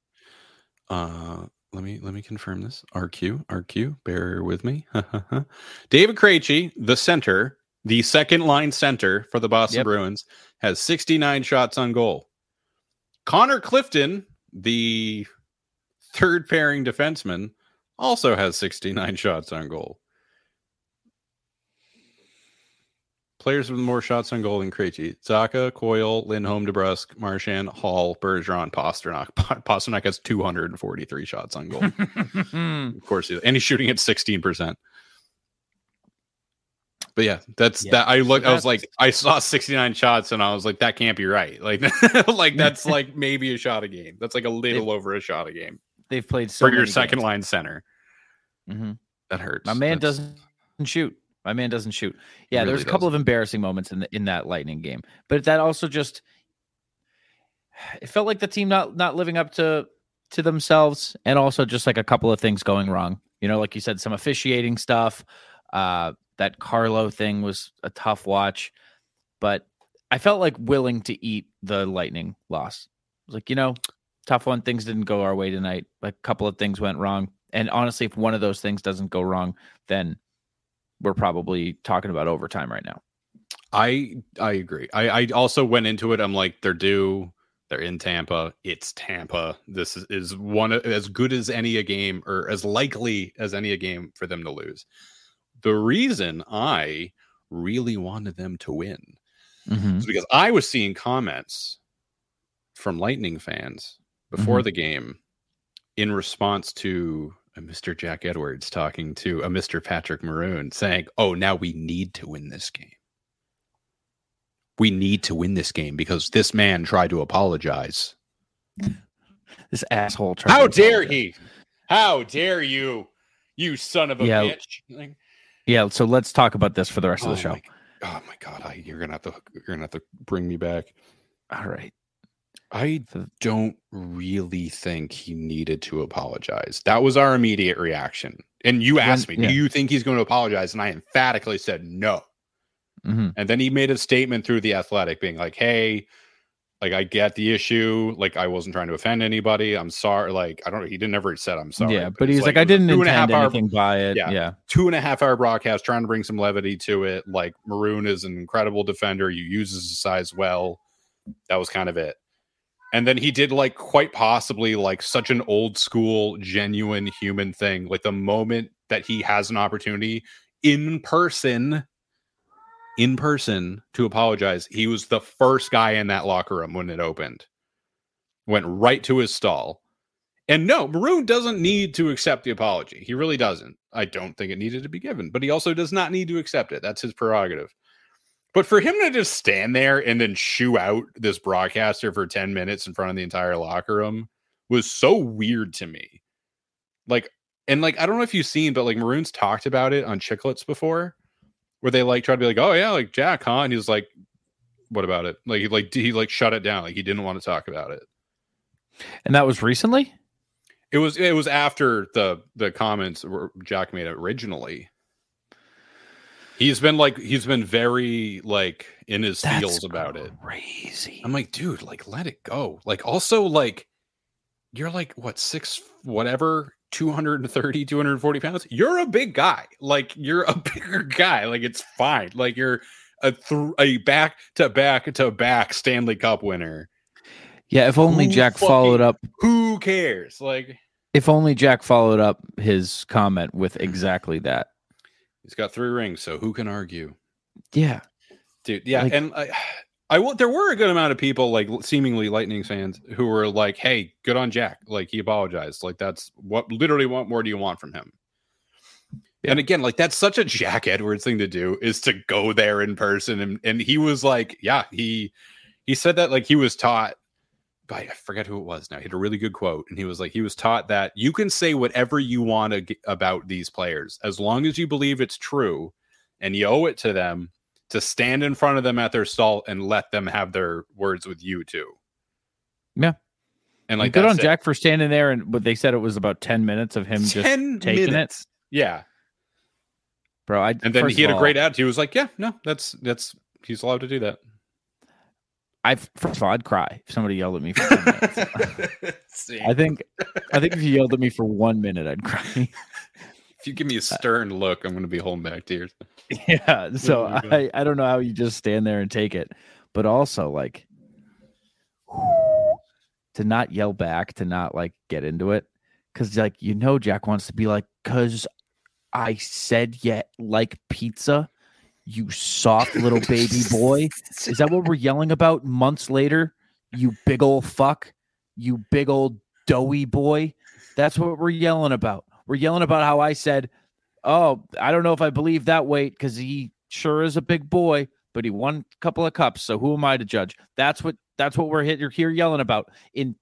uh let me let me confirm this. Rq rq bear with me. David Krejci, the center the second line center for the boston Yep. bruins has 69 shots on goal. Connor clifton the third pairing defenseman also has 69 shots on goal Players with more shots on goal than Krejci. Zacha, Coyle, Lindholm, DeBrusk, Marchand, Hall, Bergeron, Pastrnak. Pastrnak has 243 shots on goal. of course, he- and he's shooting at 16%. But yeah, that's Yeah, that. I so looked, I was like, I saw 69 shots and I was like, that can't be right. Like, like that's like maybe a shot a game. That's like a little over a shot a game They've played so for your many second games. line center. Mhm. That hurts. My man That's- doesn't shoot. My man doesn't shoot. Yeah, really there's a couple of embarrassing moments in the, in that Lightning game, but that also just it felt like the team not not living up to to themselves, and also just like a couple of things going wrong. You know, like you said, some officiating stuff. Uh, that Carlo thing was a tough watch, but I felt like willing to eat the Lightning loss. I was like, you know, tough one. Things didn't go our way tonight. Like a couple of things went wrong, and honestly, if one of those things doesn't go wrong, then we're probably talking about overtime right now. I I agree. I I also went into it. I'm like, they're due. They're in Tampa. It's Tampa. This is, is one as good as any a game, or as likely as any a game for them to lose. The reason I really wanted them to win mm-hmm. is because I was seeing comments from Lightning fans before mm-hmm. the game in response to a Mr. Jack Edwards talking to a Mr. Patrick Maroon saying, "Oh, now we need to win this game. We need to win this game because this man tried to apologize. This asshole. tried How dare he? How dare you? You son of a Yeah. bitch!" Yeah. So let's talk about this for the rest of oh the show. my- oh my god, I, you're gonna have to you're gonna have to bring me back. All right. I don't really think he needed to apologize. That was our immediate reaction. And you asked me, yeah. do you think he's going to apologize? And I emphatically said no. Mhm. And then he made a statement through the athletic being like, hey, like I get the issue. Like I wasn't trying to offend anybody. I'm sorry. Like, I don't know. He didn't ever said I'm sorry. yeah, but it's he's like, I was a didn't two and a half intend hour- anything by it. Yeah. Yeah. two and a half hour broadcast trying to bring some levity to it. Like Maroon is an incredible defender. You uses his size well. That was kind of it. And then he did like quite possibly like such an old school, genuine human thing. Like the moment that he has an opportunity in person, in person to apologize, he was the first guy in that locker room when it opened. Went right to his stall. And no, Maroon doesn't need to accept the apology. He really doesn't. I don't think it needed to be given, but he also does not need to accept it. That's his prerogative. But for him to just stand there and then shoo out this broadcaster for 10 minutes in front of the entire locker room was so weird to me. Like, and like, I don't know if you've seen, but like Maroon's talked about it on Chicklets before, where they like try to be like, oh yeah, like Jack, huh? And he was like, what about it? Like, he like he like shut it down. Like he didn't want to talk about it. And that was recently. It was it was after the the comments were Jack made originally. He's been like he's been very like in his That's feels about it. Crazy. I'm like, dude, like let it go. Like also like you're like what six whatever 230 240 pounds you're a big guy like you're a bigger guy like it's fine like you're a th- a back to back to back stanley cup winner Yeah, if only Who Jack followed up. who cares like If only Jack followed up his comment with mm-hmm. exactly that. He's got three rings so who can argue Yeah. dude yeah Like- and I, I will there were a good amount of people like seemingly lightning fans who were like hey good on jack like he apologized like that's what literally what more do you want from him Yeah. and again like that's such a jack edwards thing to do is to go there in person and and he was like yeah he he said that like he was taught i forget who it was now he had a really good quote and he was like he was taught that you can say whatever you want to about these players as long as you believe it's true and you owe it to them to stand in front of them at their stall and let them have their words with you too. Yeah. And Like good on it. Jack for standing there and but they said it was about 10 minutes of him just 10 taking minutes. Yeah. bro. I And then he had of a great attitude. He was like, Yeah, no, that's that's he's allowed to do that. I first of all, I'd cry if somebody yelled at me for 10 minutes. I think I think if you yelled at me for one minute, I'd cry. if you give me a stern look, I'm gonna be holding back tears. yeah. So oh my I, I don't know how you just stand there and take it. But also like to not yell back, to not like get into it. Cause like you know Jack wants to be like, cause I said yet like pizza, you soft little baby boy. Is that what we're yelling about months later? You big old fuck. You big old doughy boy. That's what we're yelling about. We're yelling about how I said, Oh, I don't know if I believe that weight because he sure is a big boy, but he won a couple of cups. So who am I to judge? That's what that's what we're here, here yelling about in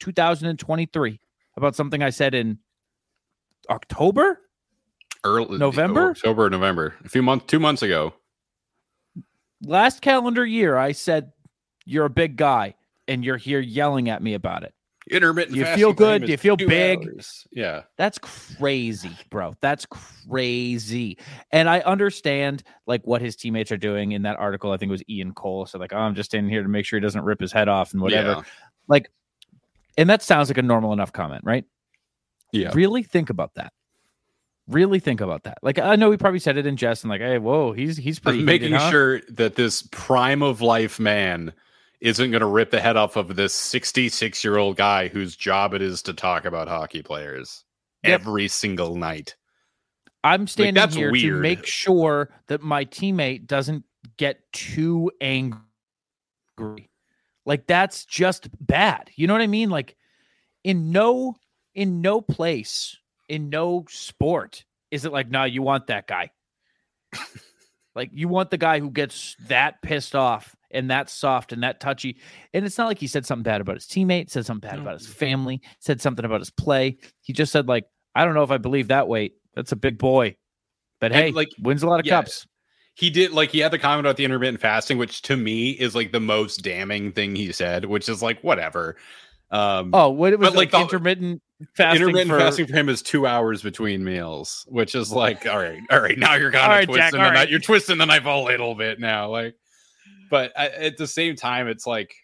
2023 about something I said in October. Early November? October, November. A few months two months ago. Last calendar year, I said you're a big guy, and you're here yelling at me about it. Intermittent You feel good? Do you feel big? hours. Yeah. That's crazy, bro. That's crazy. And I understand like what his teammates are doing in that article. I think it was Ian Cole. So like, oh, I'm just in here to make sure he doesn't rip his head off and whatever. Yeah. And that sounds like a normal enough comment, right? Yeah. Really think about that. Really think about that. Like I know he probably said it in jest and like, hey, whoa, he's he's pretty making heated, huh? sure that this prime of life man isn't going to rip the head off of this 66 year old guy whose job it is to talk about hockey players Yep. every single night. I'm standing that's here to make sure that my teammate doesn't get too angry. Like that's just bad. You know what I mean? Like in no in no place, in no sport is it like, nah, you want that guy. like you want the guy who gets that pissed off and that soft and that touchy. And it's not like he said something bad about his teammate, said something bad about his family, said something about his play. He just said, like, I don't know if I believe that weight. That's a big boy. But And, hey, like, wins a lot of yeah, cups. He did like he had the comment about the intermittent fasting, which to me is like the most damning thing he said, which is like whatever. Um, Oh, what it was like, like, the- intermittent fasting intermittent for fasting for him is two hours between meals, which is like, all right, all right, now you're kind of right, twisting Jack, the all knife. You're twisting the knife a little bit now, like. But at, at the same time, it's like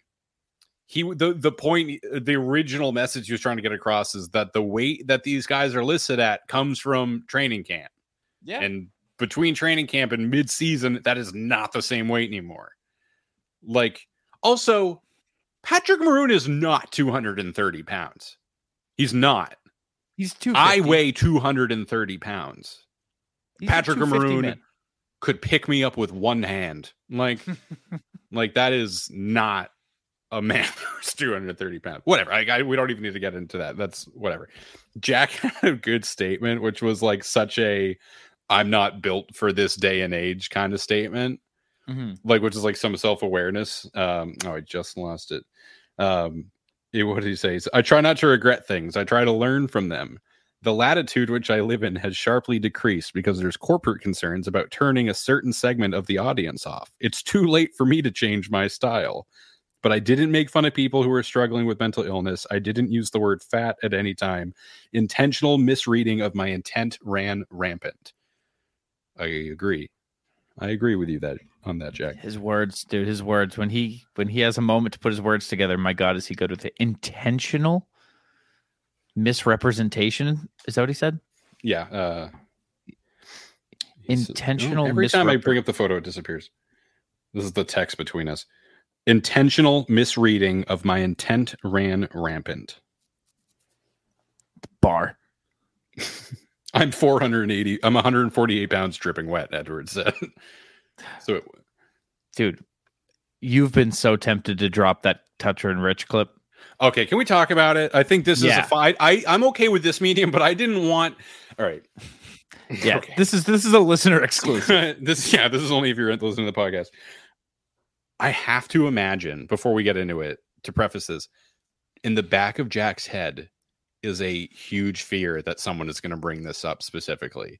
he the the point, the original message he was trying to get across is that the weight that these guys are listed at comes from training camp, Yeah. and between training camp and mid season, that is not the same weight anymore. Like, also, Patrick Maroon is not 230 pounds. He's not. He's two. I weigh 230 pounds. Patrick Maroon could pick me up with one hand. Like, like that is not a man who's 230 pounds. Whatever. I, I, we don't even need to get into that. That's whatever. Jack had a good statement, which was like such a I'm not built for this day and age kind of statement. Mhm. Like, which is like some self awareness. Um, oh, I just lost it. Um, it- what did he say? I try not to regret things. I try to learn from them. The latitude which I live in has sharply decreased because there's corporate concerns about turning a certain segment of the audience off. It's too late for me to change my style. but I didn't make fun of people who were struggling with mental illness. I didn't use the word fat at any time. Intentional misreading of my intent ran rampant. I agree. I agree with you that on that, Jack. His words, dude. His words. When he when he has a moment to put his words together, my God, is he good with it? Intentional misrepresentation. Is that what he said? Yeah. Uh, said- Intentional Every time I bring up the photo, it disappears. This is the text between us. Intentional misreading of my intent ran rampant. Bar. I'm 480. I'm 148 pounds dripping wet. Edward said. so it, Dude, you've been so tempted to drop that Toucher and Rich clip. okay, can we talk about it? I think this is a fine. I I'm okay with this medium, but I didn't want. All right. Yeah. Okay. This is this is a listener exclusive. this yeah, this is only if you're listening to the podcast. I have to imagine before we get into it to preface this, in the back of Jack's head is a huge fear that someone is going to bring this up specifically.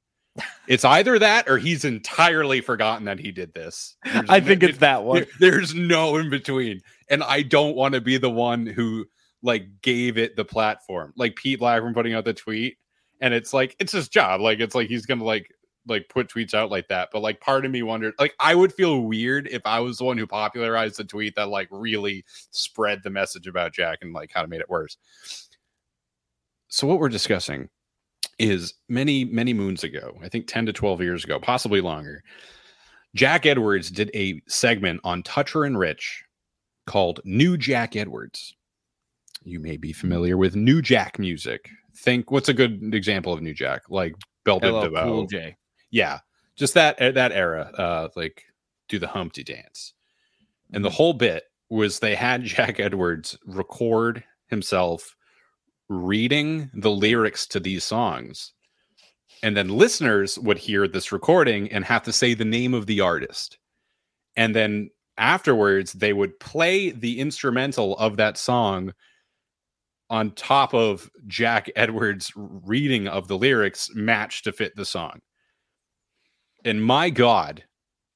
It's either that or he's entirely forgotten that he did this. There's I no- think it's it- that one. there- there's no in between. And I don't want to be the one who like gave it the platform. Like Pete Blackburn putting out the tweet and it's like it's his job. Like it's like he's gonna like like put tweets out like that. But like part of me wondered, like I would feel weird if I was the one who popularized the tweet that like really spread the message about Jack and like kind of made it worse. So what we're discussing is many, many moons ago, I think 10 to 12 years ago, possibly longer. Jack Edwards did a segment on Toucher and Rich called New Jack Edwards. You may be familiar with New Jack music. Think what's a good example of New Jack? Like Bell Biv LL Cool J. Yeah, just that eh, that era. Uh, like do the Humpty dance, and the whole bit was they had Jack Edwards record himself reading the lyrics to these songs, and then listeners would hear this recording and have to say the name of the artist, and then afterwards they would play the instrumental of that song on top of Jack Edwards' reading of the lyrics matched to fit the song. And my God,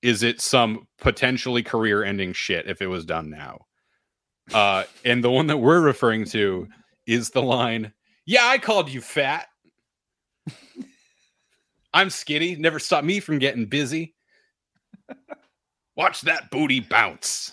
is it some potentially career ending shit if it was done now? Uh, and the one that we're referring to is the line, Yeah, I called you fat. I'm skinny, never stopped me from getting busy. Watch that booty bounce.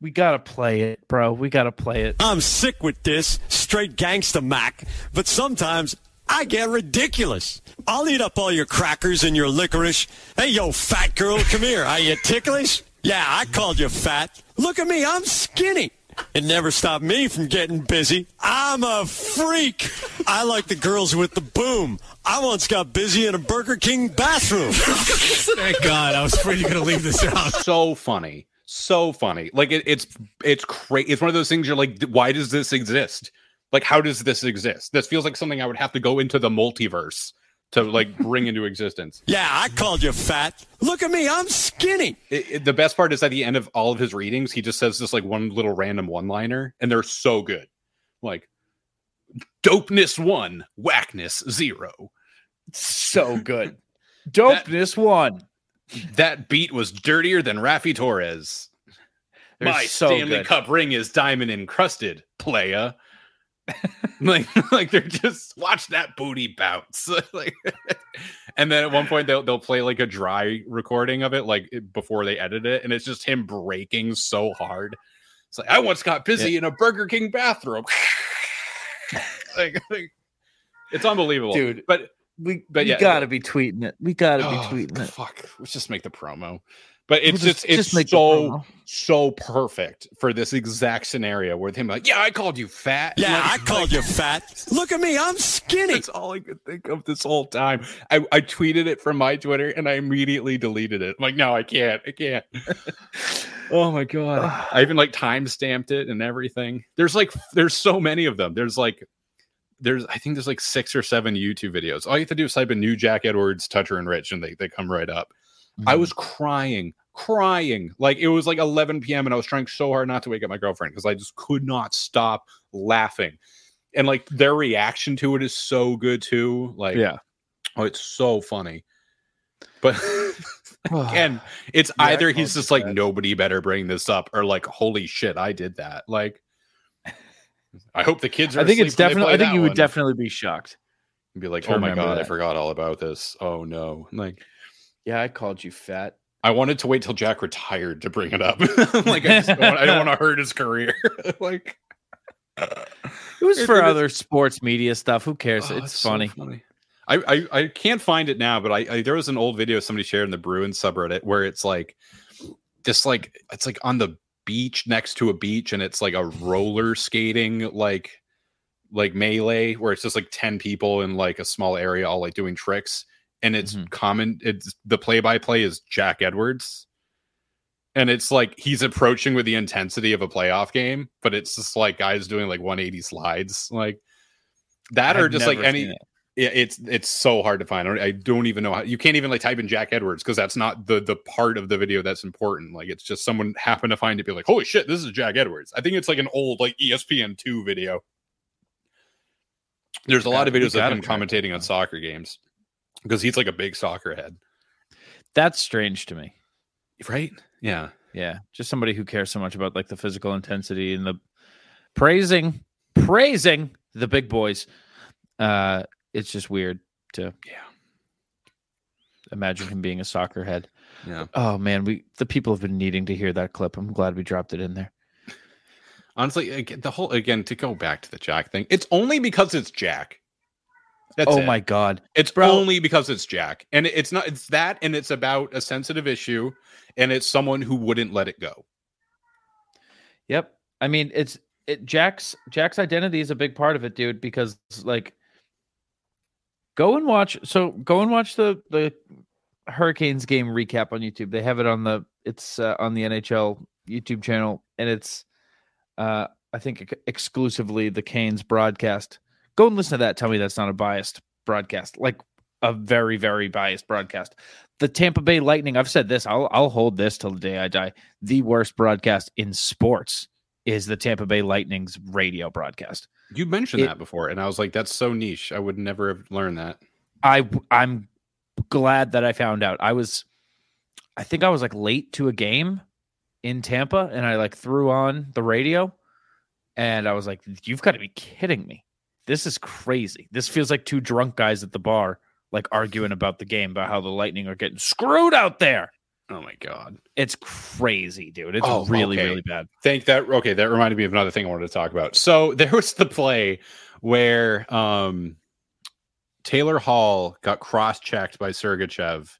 We gotta play it, bro. We gotta play it. I'm sick with this straight gangsta mac, but sometimes I get ridiculous. I'll eat up all your crackers and your licorice. Hey, yo, fat girl, come here. Are you ticklish? Yeah, I called you fat. Look at me, I'm skinny. It never stopped me from getting busy. I'm a freak. I like the girls with the boom. I once got busy in a Burger King bathroom. Thank God. I was afraid you were going to leave this out. so funny so funny like it, it's it's crazy it's one of those things you're like why does this exist like how does this exist this feels like something i would have to go into the multiverse to like bring into existence Yeah, I called you fat. Look at me, I'm skinny. It- it- the best part is at the end of all of his readings he just says this like one little random one liner and they're so good like dopeness one whackness zero So good. Dopeness one. that beat was dirtier than Raffi Torres. They're My so Stanley good. Cup ring is diamond encrusted, playa. like, like they're just watch that booty bounce. like, and then at one point they'll they'll play like a dry recording of it, like before they edit it, and it's just him breaking so hard. It's like I once got busy in a Burger King bathroom. like, like, it's unbelievable, Dude, But We, But we yeah, gotta be tweeting it. We gotta be Oh, tweeting it. Fuck, let's just make the promo. But it's We'll just, it's make the so promo. so perfect for this exact scenario where him like, yeah, I called you fat. Yeah, I Like, called you fat. Look at me, I'm skinny. That's all I could think of this whole time. I, I tweeted it from my Twitter and I immediately deleted it. I'm like, no, I can't. I can't. oh my god. I even like time stamped it and everything. There's like there's so many of them. There's like there's I think there's like six or seven YouTube videos. All you have to do is type in new Jack Edwards, Toucher and Rich, and they, they come right up. I mm-hmm. was crying, crying. Like it was like 11 p.m. and I was trying so hard not to wake up my girlfriend because I just could not stop laughing. And like their reaction to it is so good too. Like, Yeah. oh, it's so funny. But and it's Yeah, either he's just like that. nobody better bring this up or like holy shit i did that like i hope the kids are I think it's asleep when they definitely. I think that you would one. definitely be shocked. And be like oh my god i forgot all about this oh no like Yeah, I called you fat. i wanted to wait till jack retired to bring it up like i, just don't want, I don't want to hurt his career like It was for it is- other sports media stuff. Who cares? Oh, it's so funny. I, I I can't find it now, but I, I there was an old video somebody shared in the Bruins subreddit where it's like just like it's like on the beach next to a beach and it's like a roller skating like like melee where it's just like 10 people in like a small area all like doing tricks and it's Mhm. common it's the play by play is Jack Edwards and it's like he's approaching with the intensity of a playoff game but it's just like guys doing like 180 slides like that or just like any it. yeah, it's it's so hard to find. I don't, even know how you can't even like type in Jack Edwards because that's not the the part of the video that's important. Like it's just someone happened to find it, be like, holy shit, this is Jack Edwards. I think it's like an old like ESPN two video. There's a lot of videos of him commentating on soccer games because he's like a big soccer head, That's strange to me. right? Yeah, Yeah, just somebody who cares so much about like the physical intensity and the praising, praising the big boys. Uh, it's just weird to Yeah. imagine him being a soccer head. yeah. Oh man, we the people have been needing to hear that clip. I'm glad we dropped it in there. Honestly, again, the whole again to go back to the Jack thing, it's only because it's Jack. That's oh it. my god. It's Bro. only because it's Jack. And it's not it's that and it's about a sensitive issue and it's someone who wouldn't let it go. Yep. I mean, it's it Jack's Jack's identity is a big part of it, dude, because like go and watch so go and watch the the Hurricanes game recap on YouTube. They have it on the it's uh, on the NHL YouTube channel and it's uh I think exclusively the Canes broadcast. Go and listen to that. Tell me that's not a biased broadcast. Like a very very biased broadcast. The Tampa Bay Lightning, I've said this, I'll I'll hold this till the day I die. The worst broadcast in sports is the Tampa Bay Lightning's radio broadcast. You mentioned It- that before, and I was like, that's so niche. I would never have learned that. I I'm glad that I found out. I was I think I was like late to a game in Tampa and I like threw on the radio and I was like you've got to be kidding me. This is crazy. This feels like two drunk guys at the bar like arguing about the game about how the Lightning are getting screwed out there. Oh my god. It's crazy, dude. It's Oh, really okay. really bad. Thank that okay, that reminded me of another thing I wanted to talk about. So there was the play where um Taylor Hall got cross-checked by Sergachev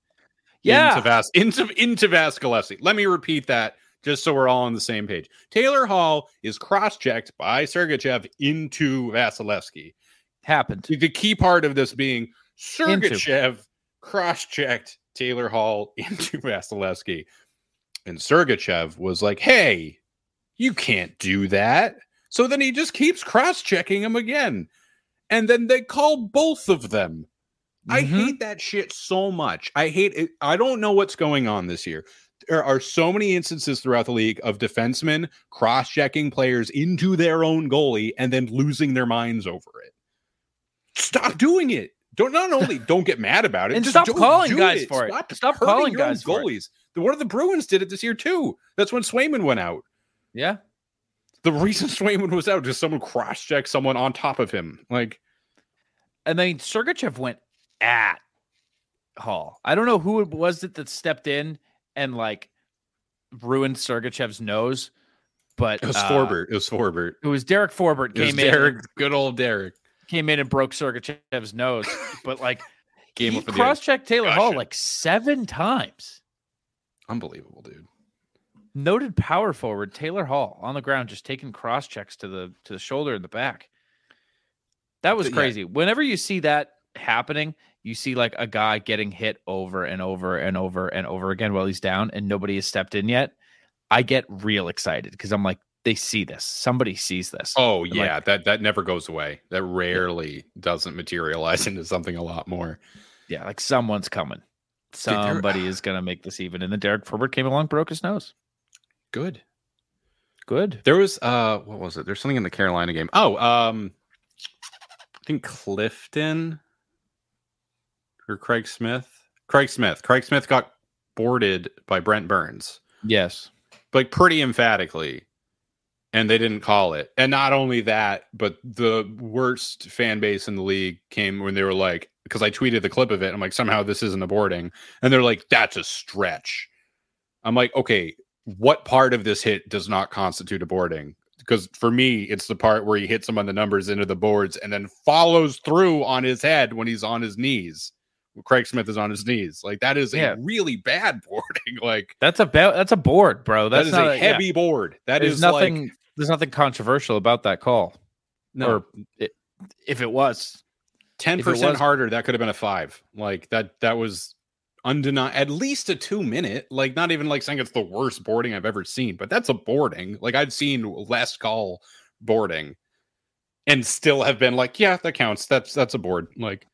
Yeah. into Vas into into Vasilevskiy. Let me repeat that just so we're all on the same page. Taylor Hall is cross-checked by Sergachev into Vasilevskiy. Happened. The key part of this being Sergachev cross-checked Taylor Hall into Vasilevskiy. And Sergachev was like, "Hey, you can't do that." So then he just keeps cross-checking him again. And then they call both of them. I Mhm. hate that shit so much. I hate it. I don't know what's going on this year. There are so many instances throughout the league of defensemen cross checking players into their own goalie and then losing their minds over it. Stop doing it. Don't not only don't get mad about it, And just stop calling guys it. for it. Stop, Stop calling guys goalies. The one of the Bruins did it this year too. That's when Swayman went out. Yeah. The reason Swayman was out is someone cross checked someone on top of him. Like And then Sergachev went at Hall. I don't know who it was it that stepped in and like ruined Sergachev's nose, but it was uh, Forbort. It was Forbort. It was Derek Forbort came in, Derek, good old Derek. came in and broke Sergachev's nose, but like Game he up for the cross-checked Taylor Hall like seven times. Unbelievable, dude. Noted power forward Taylor Hall on the ground, just taking cross checks to the to the shoulder and the back. That was Yeah. crazy. Whenever you see that happening, you see like a guy getting hit over and over and over and over again while he's down, and nobody has stepped in yet. I get real excited because I'm like, they see this. Somebody sees this. Oh like- yeah, that that never goes away. That rarely doesn't materialize into something a lot more. Yeah, like someone's coming. Somebody is gonna make this even. And then Derek Forbort came along, broke his nose. Good. Good. There was uh what was it? There's something in the Carolina game. Oh, um I think Clifton or Craig Smith. Craig Smith. Craig Smith got boarded by Brent Burns, Yes. like pretty emphatically, and they didn't call it. And not only that, but the worst fan base in the league came when they were like, because I tweeted the clip of it. I'm like, somehow this isn't a boarding, and they're like, that's a stretch. I'm like, okay, what part of this hit does not constitute a boarding? Because for me, it's the part where he hits him on the numbers into the boards and then follows through on his head when he's on his knees. Craig Smith is on his knees. Like that is Yeah. a really bad boarding. Like That's a ba- that's a board, bro. that That's not a yeah. heavy board. That There's is nothing. like there's nothing controversial about that call. no Or it, if it was, ten percent harder. That could have been a five. Like that. That was undeniable. At least a two minute. Like not even like saying it's the worst boarding I've ever seen, but that's a boarding. Like I've seen less call boarding, and still have been like, yeah, that counts. That's that's a board. Like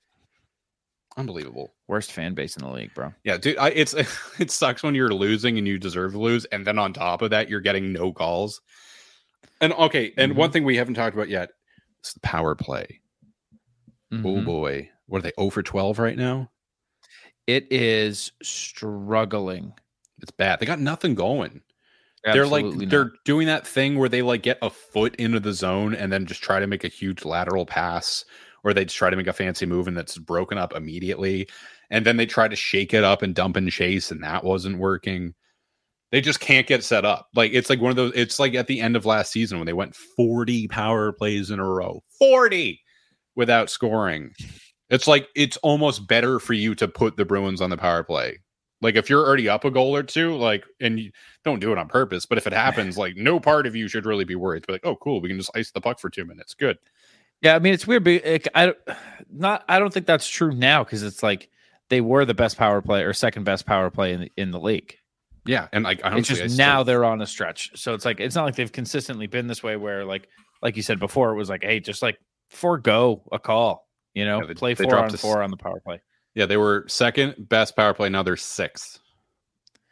unbelievable. worst fan base in the league, bro. Yeah, dude, I, it's it sucks when you're losing and you deserve to lose, and then on top of that, you're getting no calls. And okay, and one thing we haven't talked about yet is the power play. Oh Mhm. boy, what are they? 0 for 12 right now. It is struggling. It's bad. They got nothing going. they're like not. they're doing that thing where they like get a foot into the zone and then just try to make a huge lateral pass, or they try to make a fancy move and that's broken up immediately. And then they try to shake it up and dump and chase, and that wasn't working. They just can't get set up. Like it's like one of those. It's like at the end of last season when they went 40 power plays in a row, 40 without scoring. It's like it's almost better for you to put the Bruins on the power play. Like if you're already up a goal or two, like and you don't do it on purpose, but if it happens, like no part of you should really be worried. Be like, oh, cool, we can just ice the puck for two minutes. Good. Yeah, I mean it's weird, but like, I don't- I don't think that's true now because it's like they were the best power play or second best power play in the, in the league. Yeah, and like it's honestly, just I still- now they're on a stretch, so it's like it's not like they've consistently been this way. Where like like you said before, it was like, hey, just like forego a call, you know, Yeah, they- play they four on s- four on the power play. yeah, they were second best power play. Now they're sixth.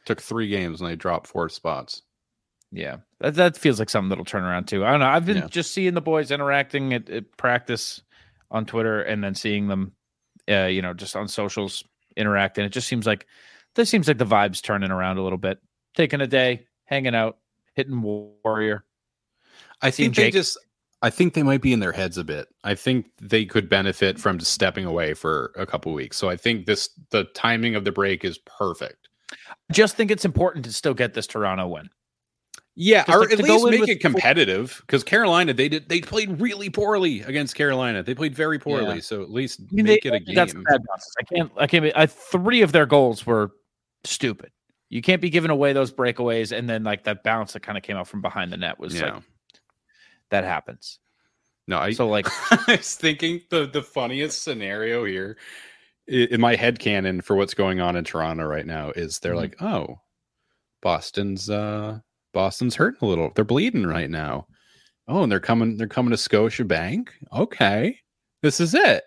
Took three games and they dropped four spots. Yeah, that that feels like something that'll turn around too. I don't know. I've been Yeah. just seeing the boys interacting at, at practice on Twitter, and then seeing them, uh, you know, just on socials interacting. It just seems like this seems like the vibes turning around a little bit. Taking a day, hanging out, hitting Warrior. I think they just. I think they might be in their heads a bit. I think they could benefit from just stepping away for a couple weeks. So I think this the timing of the break is perfect. I just think it's important to still get this Toronto win. Yeah, or to- at least make it competitive because Carolina they did they played really poorly against Carolina. They played very poorly, Yeah. so at least I mean, make they- it a That's game. bad bounces. I can't. I can't. I, three of their goals were stupid. You can't be giving away those breakaways, and then like that bounce that kind of came out from behind the net was Yeah. like that happens. No, I So like I was thinking the the funniest scenario here in my head canon for what's going on in Toronto right now is they're Mhm. like, oh, Boston's uh Boston's hurting a little. They're bleeding right now. Oh, and they're coming, they're coming to Scotiabank. Okay. This is it.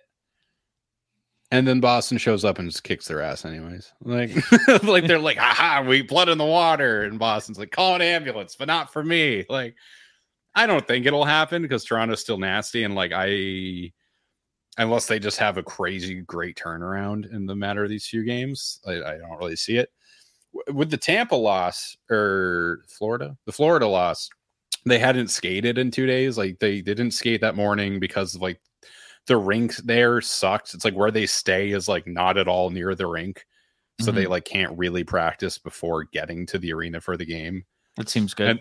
And then Boston shows up and just kicks their ass anyways. Like like they're like, haha, we blood in the water. And Boston's like, call an ambulance, but not for me. Like I don't think it'll happen because Toronto's still nasty, and like I, unless they just have a crazy great turnaround in the matter of these few games, I, I don't really see it. With the Tampa loss or Florida, the Florida loss, they hadn't skated in two days. Like they, they didn't skate that morning because like the rink there sucks. It's like where they stay is like not at all near the rink, so they mm-hmm. like can't really practice before getting to the arena for the game that seems good. And-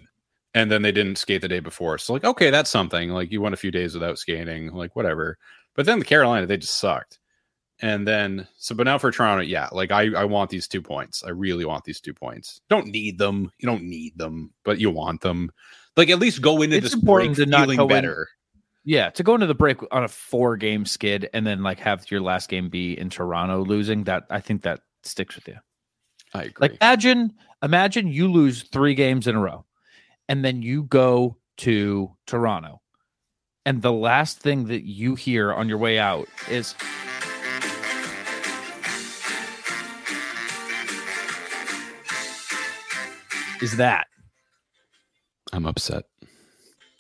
and then they didn't skate the day before. So like, okay, that's something. Like you went a few days without skating, like whatever. But then the Carolina, they just sucked. And then so but now for Toronto, yeah, like I I want these two points. I really want these two points. Don't need them. You don't need them, but you want them. Like at least go into It's this important break to not go in- yeah, to go into the break on a four game skid and then like have your last game be in Toronto losing that I think that sticks with you. I agree. Like imagine imagine you lose three games in a row and then you go to Toronto and the last thing that you hear on your way out is is that I'm upset.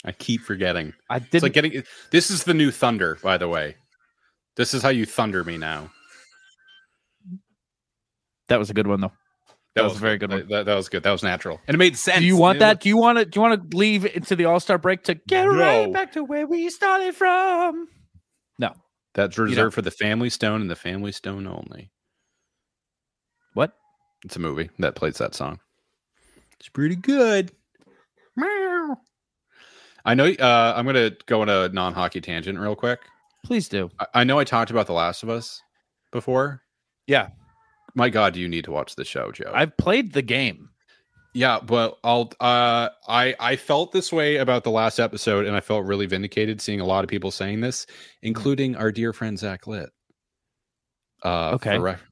I keep forgetting. I didn't like getting this is the new thunder, by the way. This is how you thunder me now. that was a good one though. That was a very good one. That, that was good. That was natural, and it made sense. Do you want It that? Do you want to? Do you want to leave into the All Star break to get right back to where we started from? No. That's reserved know. for the Family Stone and the Family Stone only. What? It's a movie that plays that song. It's pretty good. Meow. I know. Uh, I'm gonna go on a non-hockey tangent real quick. Please do. I, I know I talked about The Last of Us before. Yeah. My God, do you need to watch the show, Joe? I've played the game. Yeah, but I'll uh I I felt this way about the last episode and I felt really vindicated seeing a lot of people saying this, including our dear friend Zach Litt. Uh Okay. for ref-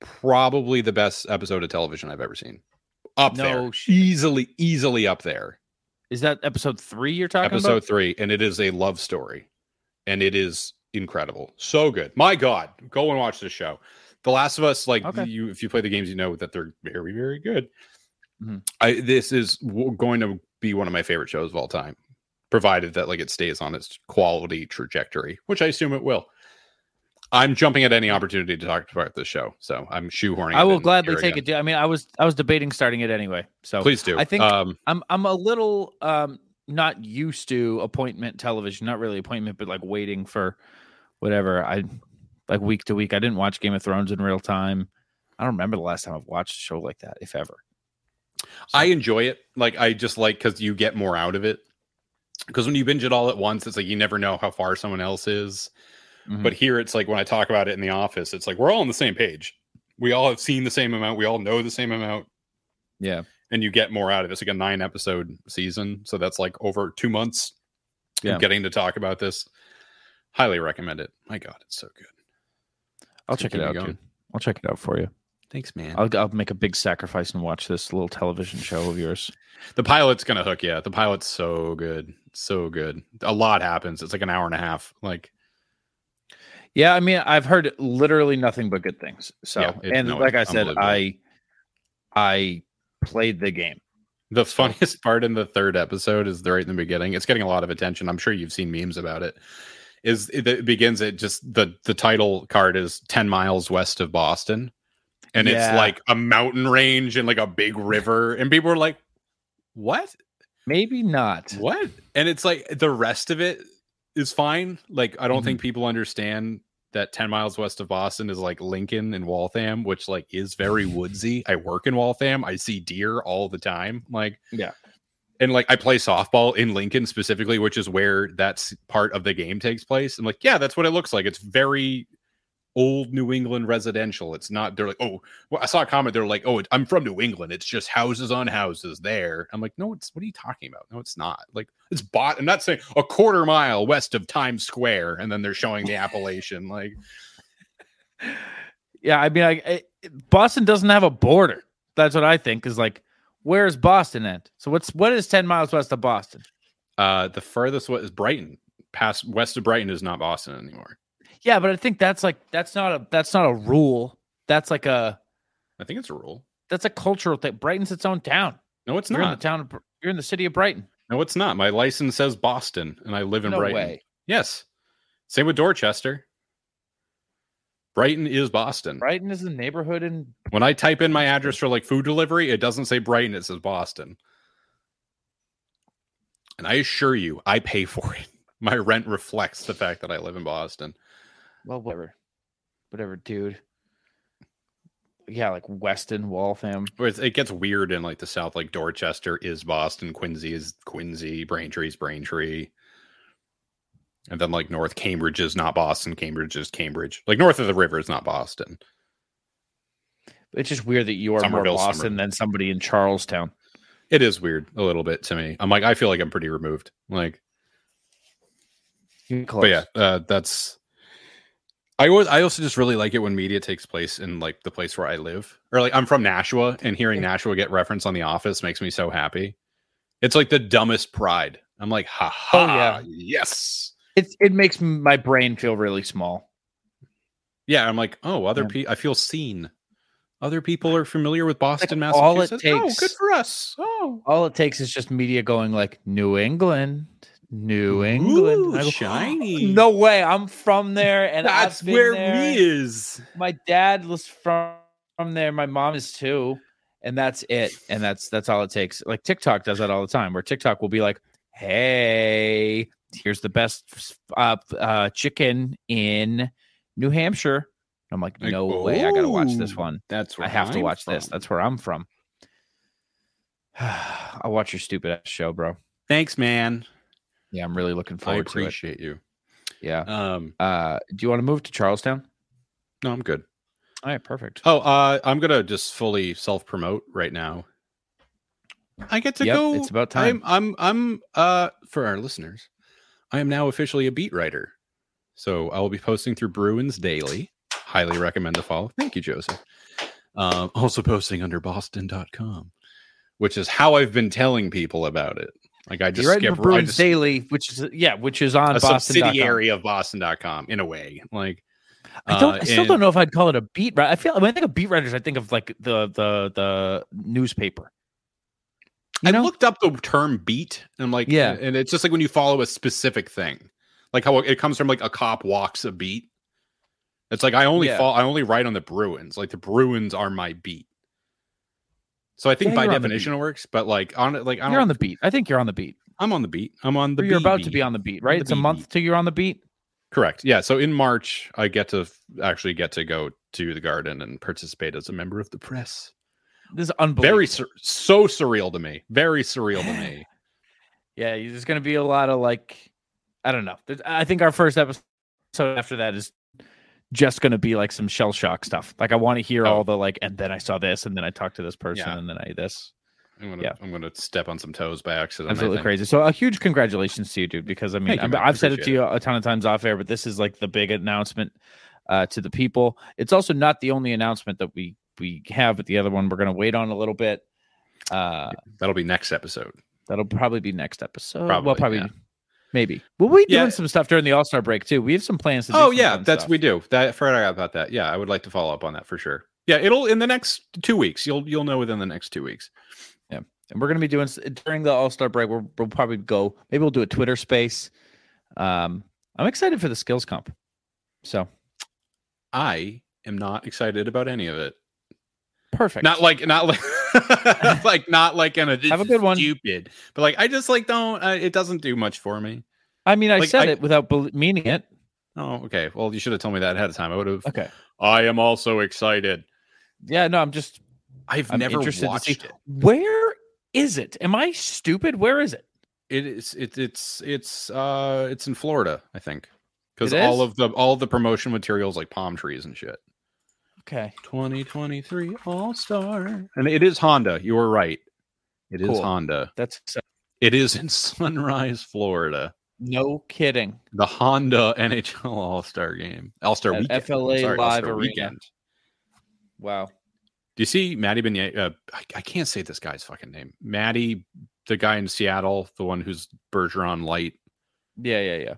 probably the best episode of television I've ever seen. Up No there. shit. Easily, easily up there. Is that episode three you're talking about? episode three, and it is a love story. And it is incredible. So good. My God. Go and watch this show. The Last of Us, like Okay. you if you play the games, you know that they're very, very good. Mhm. I this is going to be one of my favorite shows of all time, provided that like it stays on its quality trajectory, which I assume it will. I'm jumping at any opportunity to talk about this show, so I'm shoehorning. I will gladly take again. it. I mean, I was I was debating starting it anyway. So Please do. I think um, I'm I'm a little um not used to appointment television, not really appointment, but like waiting for whatever. I like week to week. I didn't watch Game of Thrones in real time. I don't remember the last time I've watched a show like that, if ever. I enjoy it. Like I just like because you get more out of it. Because when you binge it all at once, it's like you never know how far someone else is. Mhm. But here, it's like when I talk about it in the office, it's like we're all on the same page. We all have seen the same amount. We all know the same amount, yeah, and you get more out of it. It's like a nine episode season, so that's like over two months. of Yeah. getting to talk about this. Highly recommend it. My God, it's so good. I'll So check it out, going. dude. I'll check it out for you. Thanks, man. I'll I'll make a big sacrifice and watch this little television show of yours. the pilot's gonna hook you. The pilot's so good, so good. A lot happens. It's like an hour and a half. Like Yeah, I mean, I've heard literally nothing but good things. So, Yeah, it- and no, like I said. I I played the game. The funniest part in the third episode is right in the beginning. It's getting a lot of attention. I'm sure you've seen memes about it. Is it, it begins it just the the title card is 10 miles west of Boston. And Yeah. it's like a mountain range and like a big river. And people are like, What? Maybe not. What? And it's like the rest of it is fine. Like I don't Mhm. think people understand that 10 miles west of Boston is like Lincoln and Waltham, which like is very woodsy. I work in Waltham. I see deer all the time. Like Yeah. and like I play softball in Lincoln specifically, which is where that's part of the game takes place. I'm like, yeah, that's what it looks like. It's very old New England residential. It's not. They're like, oh, well, I saw a comment. They're like, oh, I'm from New England. It's just houses on houses there. I'm like, no, it's what are you talking about? No, it's not. Like it's bought. I'm not saying a quarter mile west of Times Square, and then they're showing the appellation. Like, Yeah, I mean, like it, Boston doesn't have a border. That's what I think. Is like, where's Boston at? So what's what is ten miles west of Boston? uh, the furthest what is Brighton. Past west of Brighton is not Boston anymore. Yeah, but I think that's like that's not a that's not a rule. That's like a I think it's a rule. that's a cultural thing. Brighton's its own town. No, it's not. You're in the town. Of, you're in the city of Brighton. No, it's not. My license says Boston, and I live in no Brighton. way. Yes. Same with Dorchester. Brighton is Boston. Brighton is a neighborhood in. When I type in my address for like food delivery, it doesn't say Brighton, it says Boston. And I assure you, I pay for it. My rent reflects the fact that I live in Boston. Well, whatever, whatever, dude. Yeah, like Weston, Waltham. But it gets weird in like the South, like Dorchester is Boston, Quincy is Quincy, Braintree is Braintree. And then like North Cambridge is not Boston, Cambridge is Cambridge. Like north of the river is not Boston. It's just weird that you are more Boston Somerville. than somebody in Charlestown. It is weird a little bit to me. I'm like, I feel like I'm pretty removed. Like, but yeah, uh, that's. I was. I also just really like it when media takes place in like the place where I live, or like I'm from Nashua, and hearing Nashua get reference on The Office makes me so happy. It's like the dumbest pride. I'm like, ha ha, Oh, yeah. yes, It it makes my brain feel really small. yeah. I'm like, oh, other Yeah. people. I feel seen. Other people are familiar with Boston, all it Massachusetts. oh, takes- good for us. Oh, All it takes is just media going like New England, New England. Ooh, go, shiny. No way, I'm from there, and that's I've been where there. me is. My dad was from from there. My mom is too, and that's it. And that's that's all it takes. Like TikTok does that all the time, where TikTok will be like, "Hey, here's the best uh, uh, chicken in New Hampshire." I'm like, Like, no way, I gotta watch this one. That's where I have to I'm watch this. That's where I'm from. I'll watch your stupid ass show, bro. Thanks, man. Yeah, I'm really looking forward to it. appreciate you. Yeah. Um, Uh, do you want to move to Charlestown? no, I'm good. All right, perfect. Oh, uh, I'm gonna just fully self promote right now. I get to Yep, go. it's about time. I'm, I'm, I'm. Uh, for our listeners, I am now officially a beat writer. So I will be posting through Bruins Daily. Highly recommend the follow. Thank you, Joseph. Um, also posting under Boston.com, which is how I've been telling people about it. Like I just skip Bruins just- Daily, which is yeah, which is on a Boston. subsidiary of Boston.com in a way. Like I don't. uh, I still and- don't know if I'd call it a beat. Right? I feel when I think of beat writers, I think of like the the the newspaper. You I know? looked up the term beat and I'm like, Yeah. and it's just like when you follow a specific thing, like how it comes from like a cop walks a beat. It's like I only Yeah. fall, I only write on the Bruins. Like the Bruins are my beat. So I think Yeah, by you're on the definition it works, but like on it, like I You're on the beat. I think you're on the beat. I'm on the beat. I'm on the. Or you're about to be on the beat, right? the It's a month till you're on the beat. Correct. Yeah. So in March, I get to actually get to go to the Garden and participate as a member of the press. This is unbelievable. Very sur- so surreal to me. Very surreal to me. Yeah, there's going to be a lot of like, I don't know. I think our first episode after that is just going to be like some shell shock stuff. Like I want to hear Oh. all the like, and then I saw this, and then I talked to this person, Yeah. and then I this. I'm gonna Yeah. I'm gonna step on some toes by accident. Absolutely crazy. So a huge congratulations to you, dude. Because I mean, I. I've said it to you a ton of times off air, but this is like the big announcement uh, to the people. It's also not the only announcement that we we have, but the other one we're going to wait on a little bit. Uh, That'll be next episode. that'll probably be next episode. well, Probably, probably. yeah. Maybe Well, we'll be Yeah. doing some stuff during the All Star break too. We have some plans to. do Oh some yeah, that's stuff. we do. That Fred I forgot about that. Yeah, I would like to follow up on that for sure. Yeah, it'll in the next two weeks. You'll you'll know within the next two weeks. Yeah, and we're going to be doing during the All Star break. We'll, we'll probably go. Maybe we'll do a Twitter space. Um, I'm excited for the skills comp. So I am not excited about any of it. perfect. Not like not like like not like in a Have a good one. stupid, but like I just like don't. Uh, it doesn't do much for me. I mean, I like, said I- it without bel meaning it. Oh, okay. Well, you should have told me that ahead of time. I would have. Okay. I am also excited. Yeah. No, I'm just I've I'm never interested to watched see- it. where is it? Am I stupid? Where is it? It is it, it's it's uh it's in Florida, I think. Because all of the all of the promotion materials like palm trees and shit. Okay. 2023 All Star. And it is Honda. You were right. It is Cool. Honda. That's It is in Sunrise, Florida. no kidding. The Honda NHL All Star game. All Star weekend. FLA Sorry, Live All-Star Arena. Wow. Do you see Matty Beignet? Uh, I, I can't say this guy's fucking name. Matty, the guy in Seattle, the one who's Bergeron Light. Yeah. Yeah. Yeah.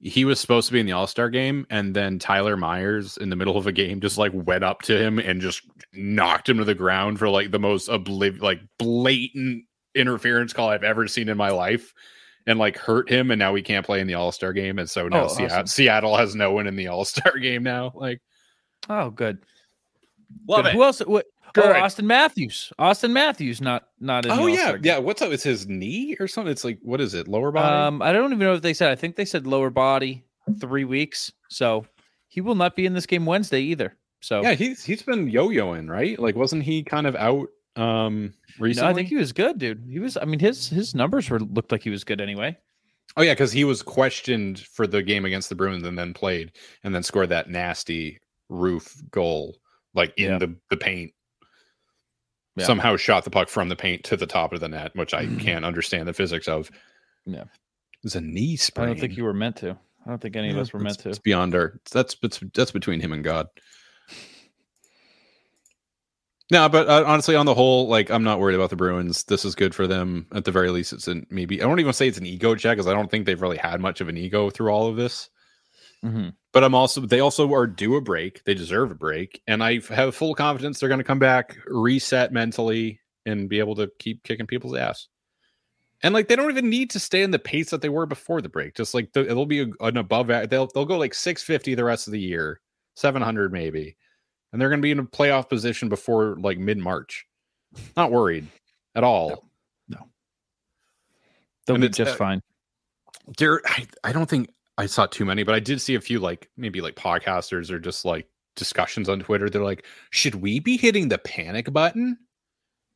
He was supposed to be in the All Star game, and then Tyler Myers in the middle of a game just like went up to him and just knocked him to the ground for like the most obliv like blatant interference call I've ever seen in my life, and like hurt him, and now he can't play in the All Star game, and so now Oh, Seattle, awesome. Seattle has no one in the All Star game now. Like, Oh, good. love Good. it. Who else? What? Oh, Auston Matthews. Auston Matthews, not not in. Oh yeah, game. yeah. What's up? It's his knee or something. It's like what is it? Lower body. Um, I don't even know if they said. I think they said lower body, three weeks. So he will not be in this game Wednesday either. So yeah, he's he's been yo-yoing, right? Like, wasn't he kind of out um no, recently? I think he was good, dude. He was. I mean, his his numbers were looked like he was good anyway. Oh yeah, because he was questioned for the game against the Bruins and then played and then scored that nasty roof goal like in Yeah. the, the paint. Yeah. Somehow shot the puck from the paint to the top of the net, which I can't understand the physics of. Yeah. It's a knee I don't think you were meant to. I don't think any of us were meant to. It's beyond our. That's that's that's between him and God. No, but uh, honestly, on the whole, like I'm not worried about the Bruins. This is good for them. At the very least, it's an maybe. I don't even say it's an ego check because I don't think they've really had much of an ego through all of this. Mhm. But I'm also they also are due a break. They deserve a break, and I have full confidence they're going to come back, reset mentally, and be able to keep kicking people's ass. And like they don't even need to stay in the pace that they were before the break. Just like the, it'll be an above. They'll they'll go like 650 the rest of the year, 700 maybe, and they're going to be in a playoff position before like mid March. Not worried at all. No. They'll And be just uh, fine. There, I, I don't think I saw too many, but I did see a few like maybe like podcasters or just like discussions on Twitter. They're like, should we be hitting the panic button?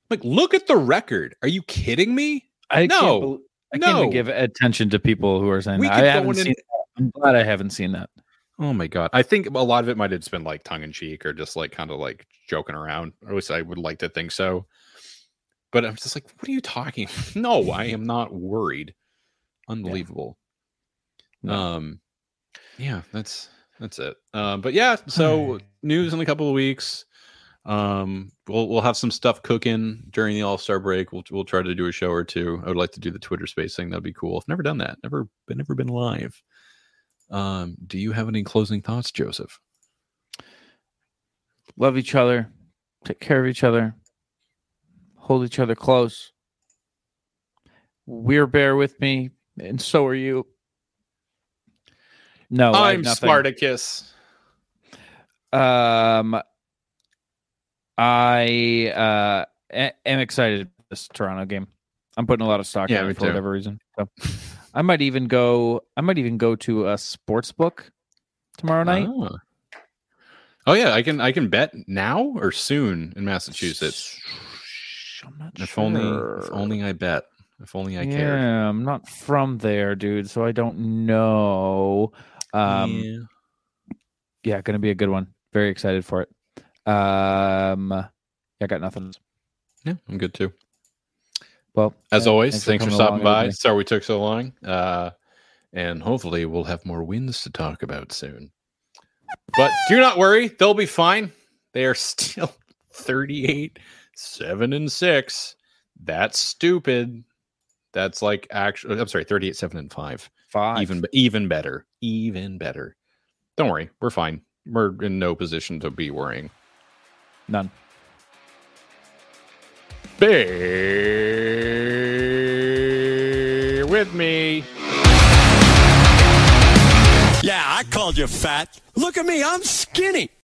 Like, look at the record. Are you kidding me? I no, can't, bel- I can't even give attention to people who are saying We that. I haven't in seen. That. I'm glad I haven't seen that. Oh my god! I think a lot of it might have just been like tongue in cheek or just like kind of like joking around. Or at least I would like to think so. But I'm just like, what are you talking? no, I am not worried. Unbelievable. No. Um, yeah, that's that's it. Um, but yeah, so news in a couple of weeks. Um, we'll we'll have some stuff cooking during the All Star break. We'll we'll try to do a show or two. I would like to do the Twitter Space thing. That'd be cool. I've never done that. Never been never been live. Um, do you have any closing thoughts, Joseph? Love each other. Take care of each other. Hold each other close. We're bear with me, and so are you. No, I'm. Spartacus. Um, I uh am excited for this Toronto game. I'm putting a lot of stock Yeah, in it for too. whatever reason. So I might even go. I might even go to a sports book tomorrow night. Oh. Oh, yeah, I can I can bet now or soon in Massachusetts. I'm not If sure. only if only I bet. If only I yeah, cared. I'm not from there, dude, so I don't know. Um, yeah, Yeah. gonna be a good one. Very excited for it. Um, yeah, I got nothing. yeah, I'm good too. Well, As yeah, always, thanks, for, coming stopping by. Sorry we took so long. Uh, and hopefully we'll have more wins to talk about soon. But do not worry, they'll be fine. They are still 38, 7 and 6. That's stupid. That's like actually I'm sorry, 38, 7 and 5. Five. Even even better. Even better. Don't worry, we're fine. We're in no position to be worrying. none. Bear with me. Yeah, I called you fat. Look at me, I'm skinny.